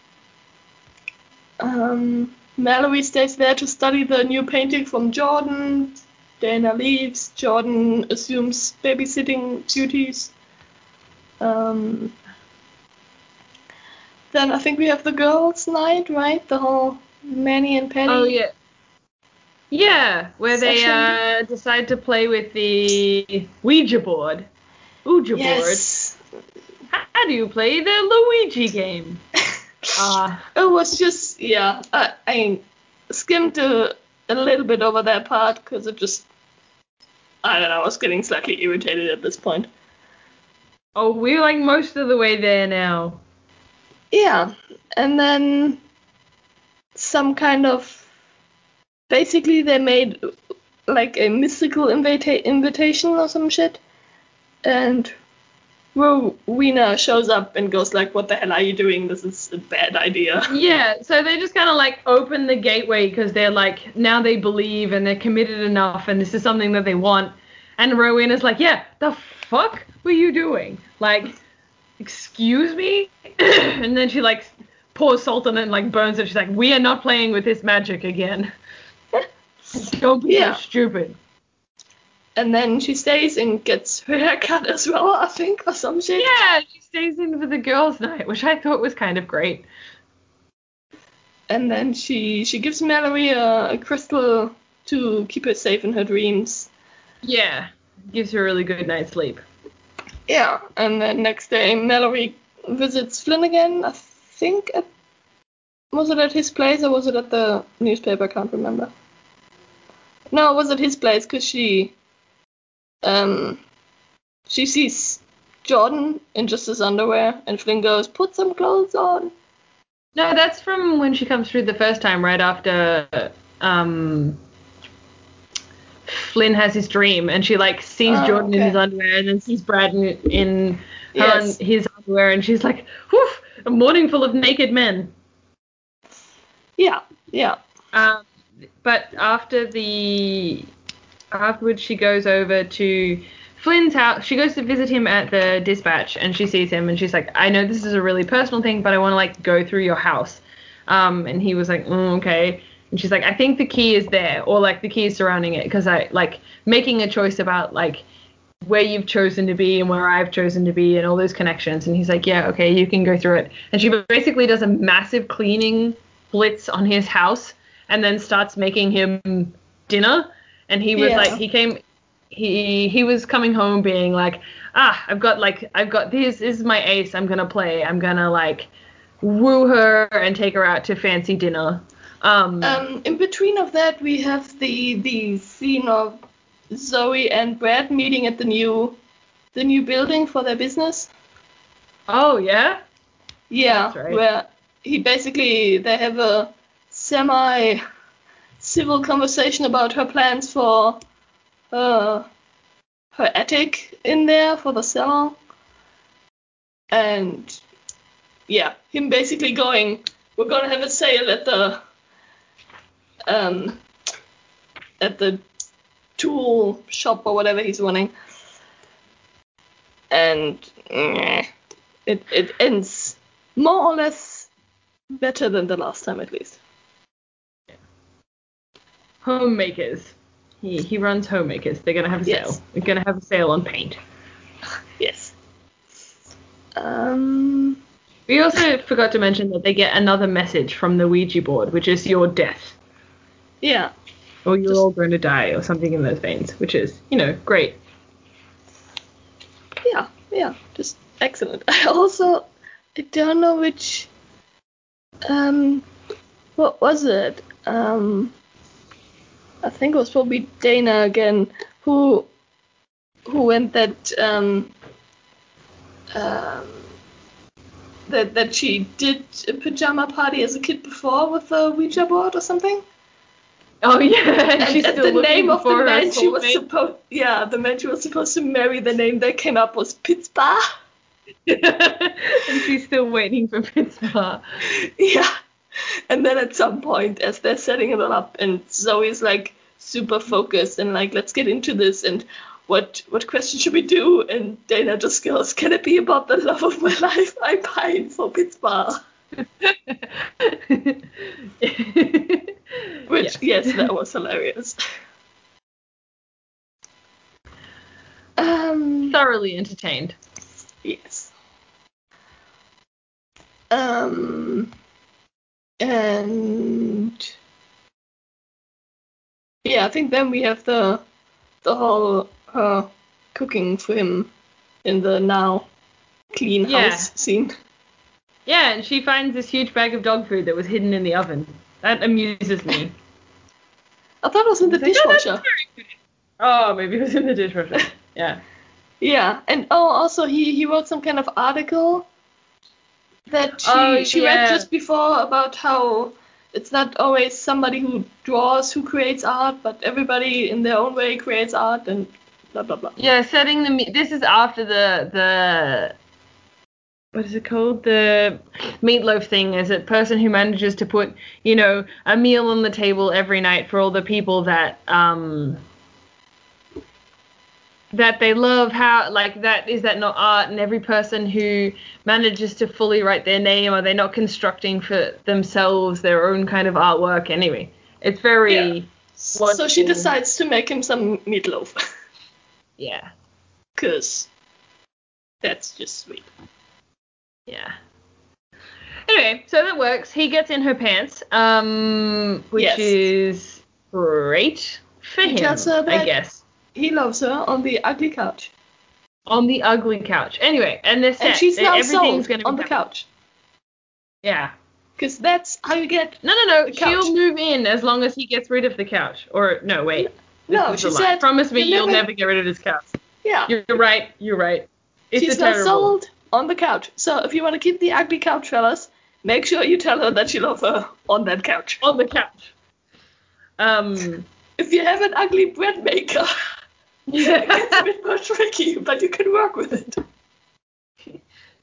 Um, Malory stays there to study the new painting from Jordan. Dana leaves. Jordan assumes babysitting duties. Um, then I think we have the girls' night, right? The whole Manny and Penny. Oh yeah. Yeah, where they uh, decide to play with the Ouija board. Ouija Yes. board. How do you play the Luigi game? Uh, it was just yeah. I, I skimmed a, a little bit over that part because it just I don't know. I was getting slightly irritated at this point. oh, we're like most of the way there now. Yeah, and then some kind of basically they made like a mystical invita- invitation or some shit, and Rowena shows up and goes like, "What the hell are you doing? This is a bad idea." Yeah, so they just kind of like open the gateway because they're like now they believe and they're committed enough and this is something that they want. And Rowena's like, yeah, the fuck were you doing? Like, excuse me? and then she like pours salt on it and like burns it. She's like, we are not playing with this magic again. Don't be Yeah. so stupid. And then she stays and gets her hair cut as well, I think, or some shit. Yeah, she stays in for the girls' night, which I thought was kind of great. And then she she gives Malory a, a crystal to keep her safe in her dreams. Yeah, gives her a really good night's sleep. Yeah. And then next day, Malory visits Flynn again. I think at was it at his place or was it at the newspaper? I can't remember. No, it was at his place because she um she sees Jordan in just his underwear, and Flynn goes, "Put some clothes on." No, that's from when she comes through the first time, right after um, Flynn has his dream, and she like sees Oh, Jordan in his underwear, and then sees Brad in, in Yes. his underwear, and she's like, "Whew, a morning full of naked men." Yeah, yeah, Um, but after the afterwards, she goes over to Flynn's house. She goes to visit him at the dispatch, and she sees him, and she's like, "I know this is a really personal thing, but I want to like go through your house." Um, and he was like, mm, "Okay." And she's like, "I think the key is there, or like the key is surrounding it, because I like making a choice about like." where you've chosen to be and where I've chosen to be and all those connections. And he's like, yeah, okay, you can go through it. And she basically does a massive cleaning blitz on his house and then starts making him dinner. And he was Yeah. like, he came, he he was coming home being like, ah, I've got like, I've got this, this is my ace. I'm gonna play. I'm gonna like woo her and take her out to fancy dinner. Um, Um, in between of that, we have the the scene of Zoe and Brad meeting at the new the new building for their business. oh yeah, Yeah, right. where he basically they have a semi civil conversation about her plans for uh, her attic in there for the cellar. And yeah, him basically going, we're gonna have a sale at the um at the tool shop or whatever he's running. And it it ends more or less better than the last time at least. Homemakers. He he runs homemakers. They're gonna have a sale. Yes. They're gonna have a sale on paint. Yes. Um. We also forgot to mention that they get another message from the Ouija board, which is your death, Yeah. or you're Just- all going to die, or something in those veins, which is, you know, great. Yeah. Yeah. Just excellent. I also I don't know which. Um. What was it? Um. I think it was probably Dana again who who went that um. Um. That, that she did a pajama party as a kid before with the Ouija board or something. Oh yeah, and, and, she's and the name of the man she was supposed yeah the man she was supposed to marry the name that came up was Pittsburgh and she's still waiting for Pittsburgh. yeah and then at some point as they're setting it all up and Zoe's like super focused and like let's get into this and what what question should we do and Dana just goes can it be about the love of my life I pine for Pittsburgh which Yeah. yes that was hilarious um thoroughly entertained. Yes. Um, and yeah, I think then we have the the whole her cooking for him in the now clean Yeah. house scene. Yeah, and she finds this huge bag of dog food that was hidden in the oven. That amuses me. I thought it was in the "Oh, dishwasher. very good." Oh, maybe it was in the dishwasher. Yeah. Yeah, and oh, also he he wrote some kind of article that she Oh, she yeah. read just before about how it's not always somebody who draws who creates art, but everybody in their own way creates art and blah blah blah. Yeah, setting the this is after the the what is it called? The meatloaf thing is a person who manages to put, you know, a meal on the table every night for all the people that um that they love how like that is that not art and every person who manages to fully write their name are they not constructing for themselves their own kind of artwork anyway it's very Yeah. So she decides to make him some meatloaf, yeah cause that's just sweet. Yeah. Anyway, so that works. He gets in her pants, um, which Yes. is great for He him, I guess. He loves her on the ugly couch, On the ugly couch. Anyway, and they're set. and she's now everything's sold on the done. couch, Yeah. cause that's how you get. No, no, no. Couch. She'll move in as long as he gets rid of the couch. Or no, wait. No, she said, Promise me "You'll never-" never get rid of this couch. Yeah. You're right. You're right. It's She's terrible. sold on the couch. So if you want to keep the ugly couch, fellas, make sure you tell her that you love her on that couch. on the couch. Um, If you have an ugly bread maker, it's a bit more tricky, but you can work with it.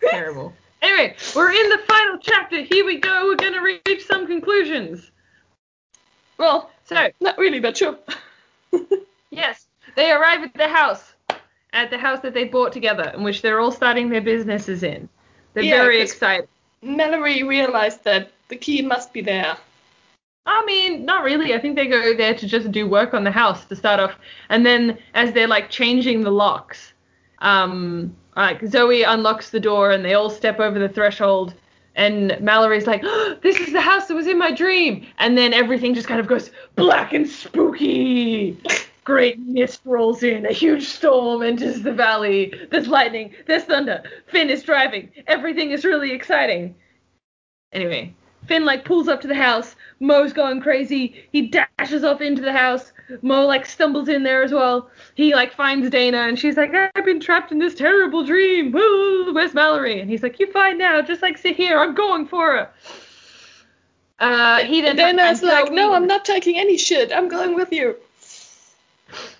terrible. Anyway, we're in the final chapter. Here we go. We're gonna reach some conclusions. Well, So, not really, but sure. yes, they arrive at the house, at the house that they bought together, in which they're all starting their businesses in. They're Yeah, very excited. Malory realized that the key must be there. I mean, not really. I think they go there to just do work on the house to start off, and then as they're like changing the locks, um, like Zoe unlocks the door and they all step over the threshold, and Malory's like, oh, "This is the house that was in my dream," and then everything just kind of goes black and spooky. Great mist rolls in, a huge storm enters the valley. There's lightning, there's thunder. Flynn is driving. Everything is really exciting. Anyway, Flynn like pulls up to the house. Moe's going crazy. He dashes off into the house. Moe like stumbles in there as well. He like finds Dana and she's like, I've been trapped in this terrible dream. Woo, where's Malory? And he's like, You're fine now. Just like sit here. I'm going for her. Uh, he then Dana's like, Zoe. no, I'm not taking any shit. I'm going with you.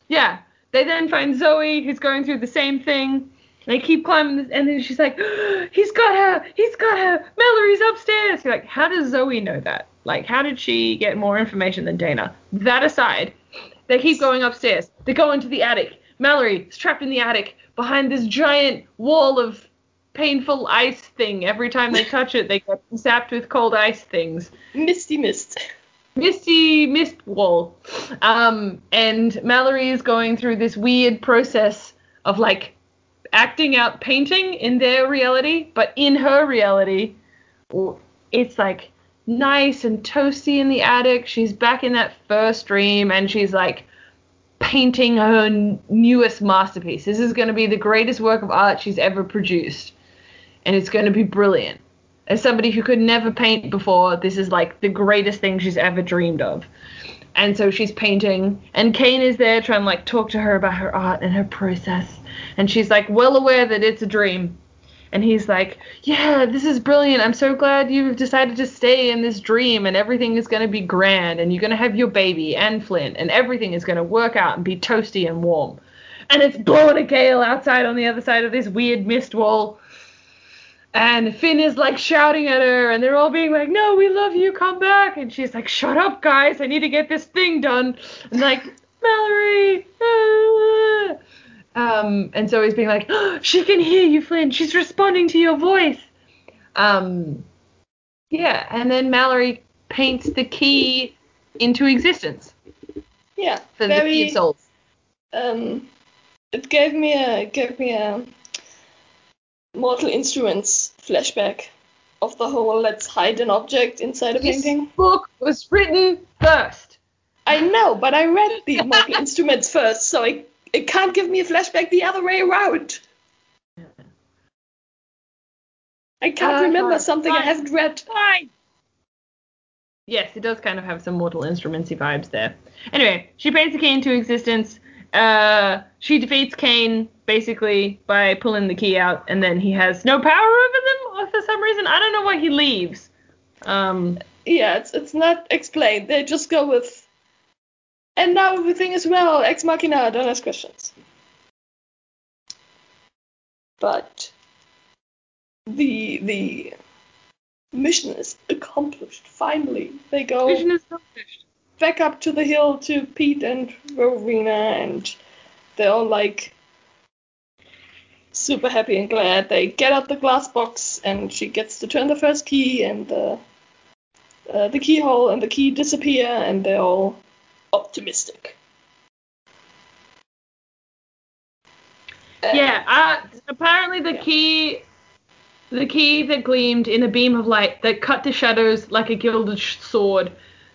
Yeah. They then find Zoe, who's going through the same thing. They keep climbing, this, and then she's like, "He's got her! He's got her! Malory's upstairs!" You're like, how does Zoe know that? Like, how did she get more information than Dana? That aside, they keep going upstairs. They go into the attic. Malory is trapped in the attic behind this giant wall of painful ice thing. Every time they touch it, they get zapped with cold ice things Misty mist. misty mist wall. Um, and Malory is going through this weird process of like acting out painting in their reality, but in her reality, it's like nice and toasty in the attic. She's back in that first dream and she's like painting her n- newest masterpiece. This is going to be the greatest work of art she's ever produced. And it's going to be brilliant. As somebody who could never paint before, this is like the greatest thing she's ever dreamed of. And so she's painting, and Kane is there trying to like talk to her about her art and her process. And she's like well aware that it's a dream. And he's like, Yeah, this is brilliant. I'm so glad you've decided to stay in this dream, and everything is going to be grand, and you're going to have your baby and Flynn, and everything is going to work out and be toasty and warm. And it's blowing a gale outside on the other side of this weird mist wall. And Flynn is like shouting at her, and they're all being like, "No, we love you, come back!" And she's like, "Shut up, guys! I need to get this thing done." And like, Malory. ah." Um, and so he's being like, oh, "She can hear you, Flynn. She's responding to your voice." Um, yeah, and then Malory paints the key into existence Yeah. for the key very. of souls. Um, it gave me a gave me a Mortal Instruments flashback of the whole let's hide an object inside a This painting. book was written first. I know, but I read the Mortal Instruments first, so it, it can't give me a flashback the other way around. I can't Uh, remember fine, something I haven't read. Fine. Yes, it does kind of have some Mortal Instrumentsy vibes there. Anyway, she paints the key into existence. Uh, she defeats Kane basically by pulling the key out, and then he has no power over them for some reason. I don't know why he leaves. Um, Yeah, it's it's not explained. They just go with. And now everything is well. Ex Machina, don't ask questions. But the the mission is accomplished. Finally, they go mission is accomplished. back up to the hill to Pitte and Rowena, and they're all like super happy and glad. They get out the glass box, and she gets to turn the first key, and the uh, the keyhole and the key disappear, and they're all optimistic. Yeah, uh, apparently the Yeah. key, the key that gleamed in a beam of light that cut the shadows like a gilded sword.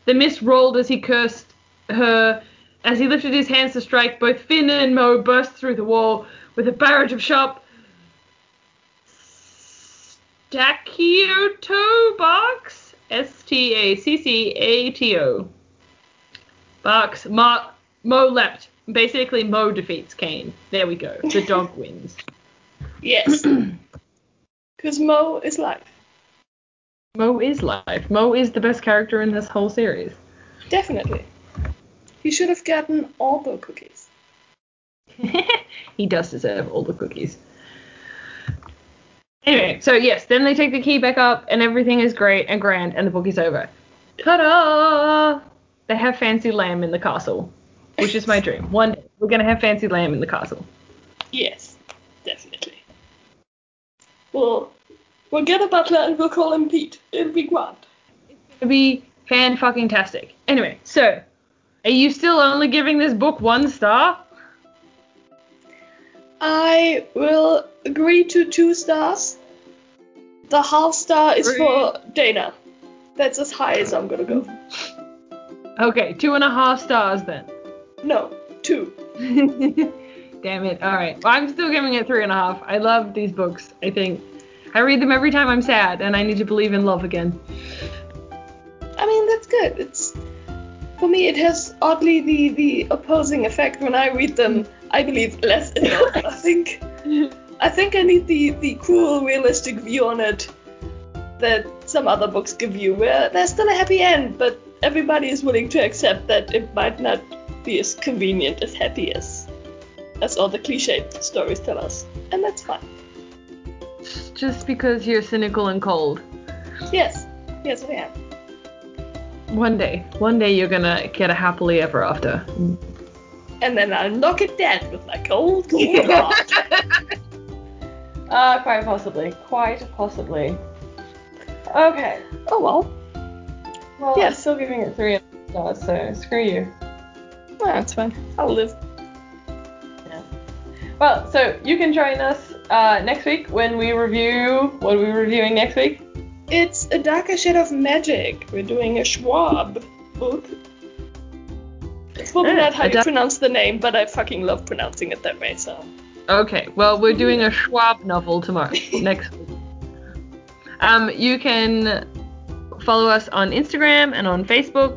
The mist rolled as he cursed her. As he lifted his hands to strike, both Flynn and Moe burst through the wall with a barrage of sharp Staccato barks. S T A C C A T O. Barks. Moe leapt. Basically, Moe defeats Kane. There we go. The dog wins. Yes. Because Moe is life. Moe is life. Moe is the best character in this whole series. Definitely. He should have gotten all the cookies. he does deserve all the cookies. Anyway, so yes, then they take the key back up and everything is great and grand and the book is over. Ta-da! They have Fancy Lamb in the castle, which is my dream. One day we're gonna have Fancy Lamb in the castle. Yes, definitely. We'll, we'll get a butler and we'll call him Pitte. It'll be grand. It'll be fan fucking tastic. Anyway, so are you still only giving this book one star? I will agree to two stars. The half star is for Dana. That's as high as I'm gonna go. Okay, two and a half stars then. No, two. Damn it. All right. Well, I'm still giving it three and a half. I love these books. I think I read them every time I'm sad and I need to believe in love again. I mean, that's good. It's for me. It has oddly the the opposing effect when I read them. I believe less in love. I think I think I need the the cruel, realistic view on it that some other books give you, where there's still a happy end, but everybody is willing to accept that it might not be as convenient as happy as as all the cliched stories tell us, and that's fine. Just because you're cynical and cold. Yes, yes, I am. One day, one day you're gonna get a happily ever after. And then I'll knock it dead with my cold, cold heart. Uh, quite possibly. Quite possibly. Okay. oh well, Well, Yeah. Still giving it three and a half stars, so screw you. Well, that's fine. I'll live. Well, so you can join us uh, next week when we review. What are we reviewing next week? It's a darker shade of magic. We're doing a Schwab book. It's probably Ah, not how you pronounce the name, but I fucking love pronouncing it that way, so. Okay, well, we're doing a Schwab novel tomorrow, next week. Um, you can follow us on Instagram and on Facebook.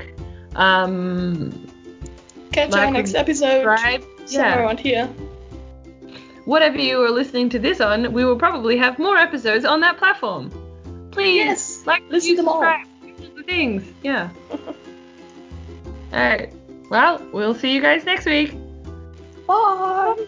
Um, Catch Like our next episode subscribe. somewhere Yeah. around here. Whatever you are listening to this on, we will probably have more episodes on that platform. Please, Yes, like, listen to them subscribe, do all the things. Yeah. all right. Well, we'll see you guys next week. Bye!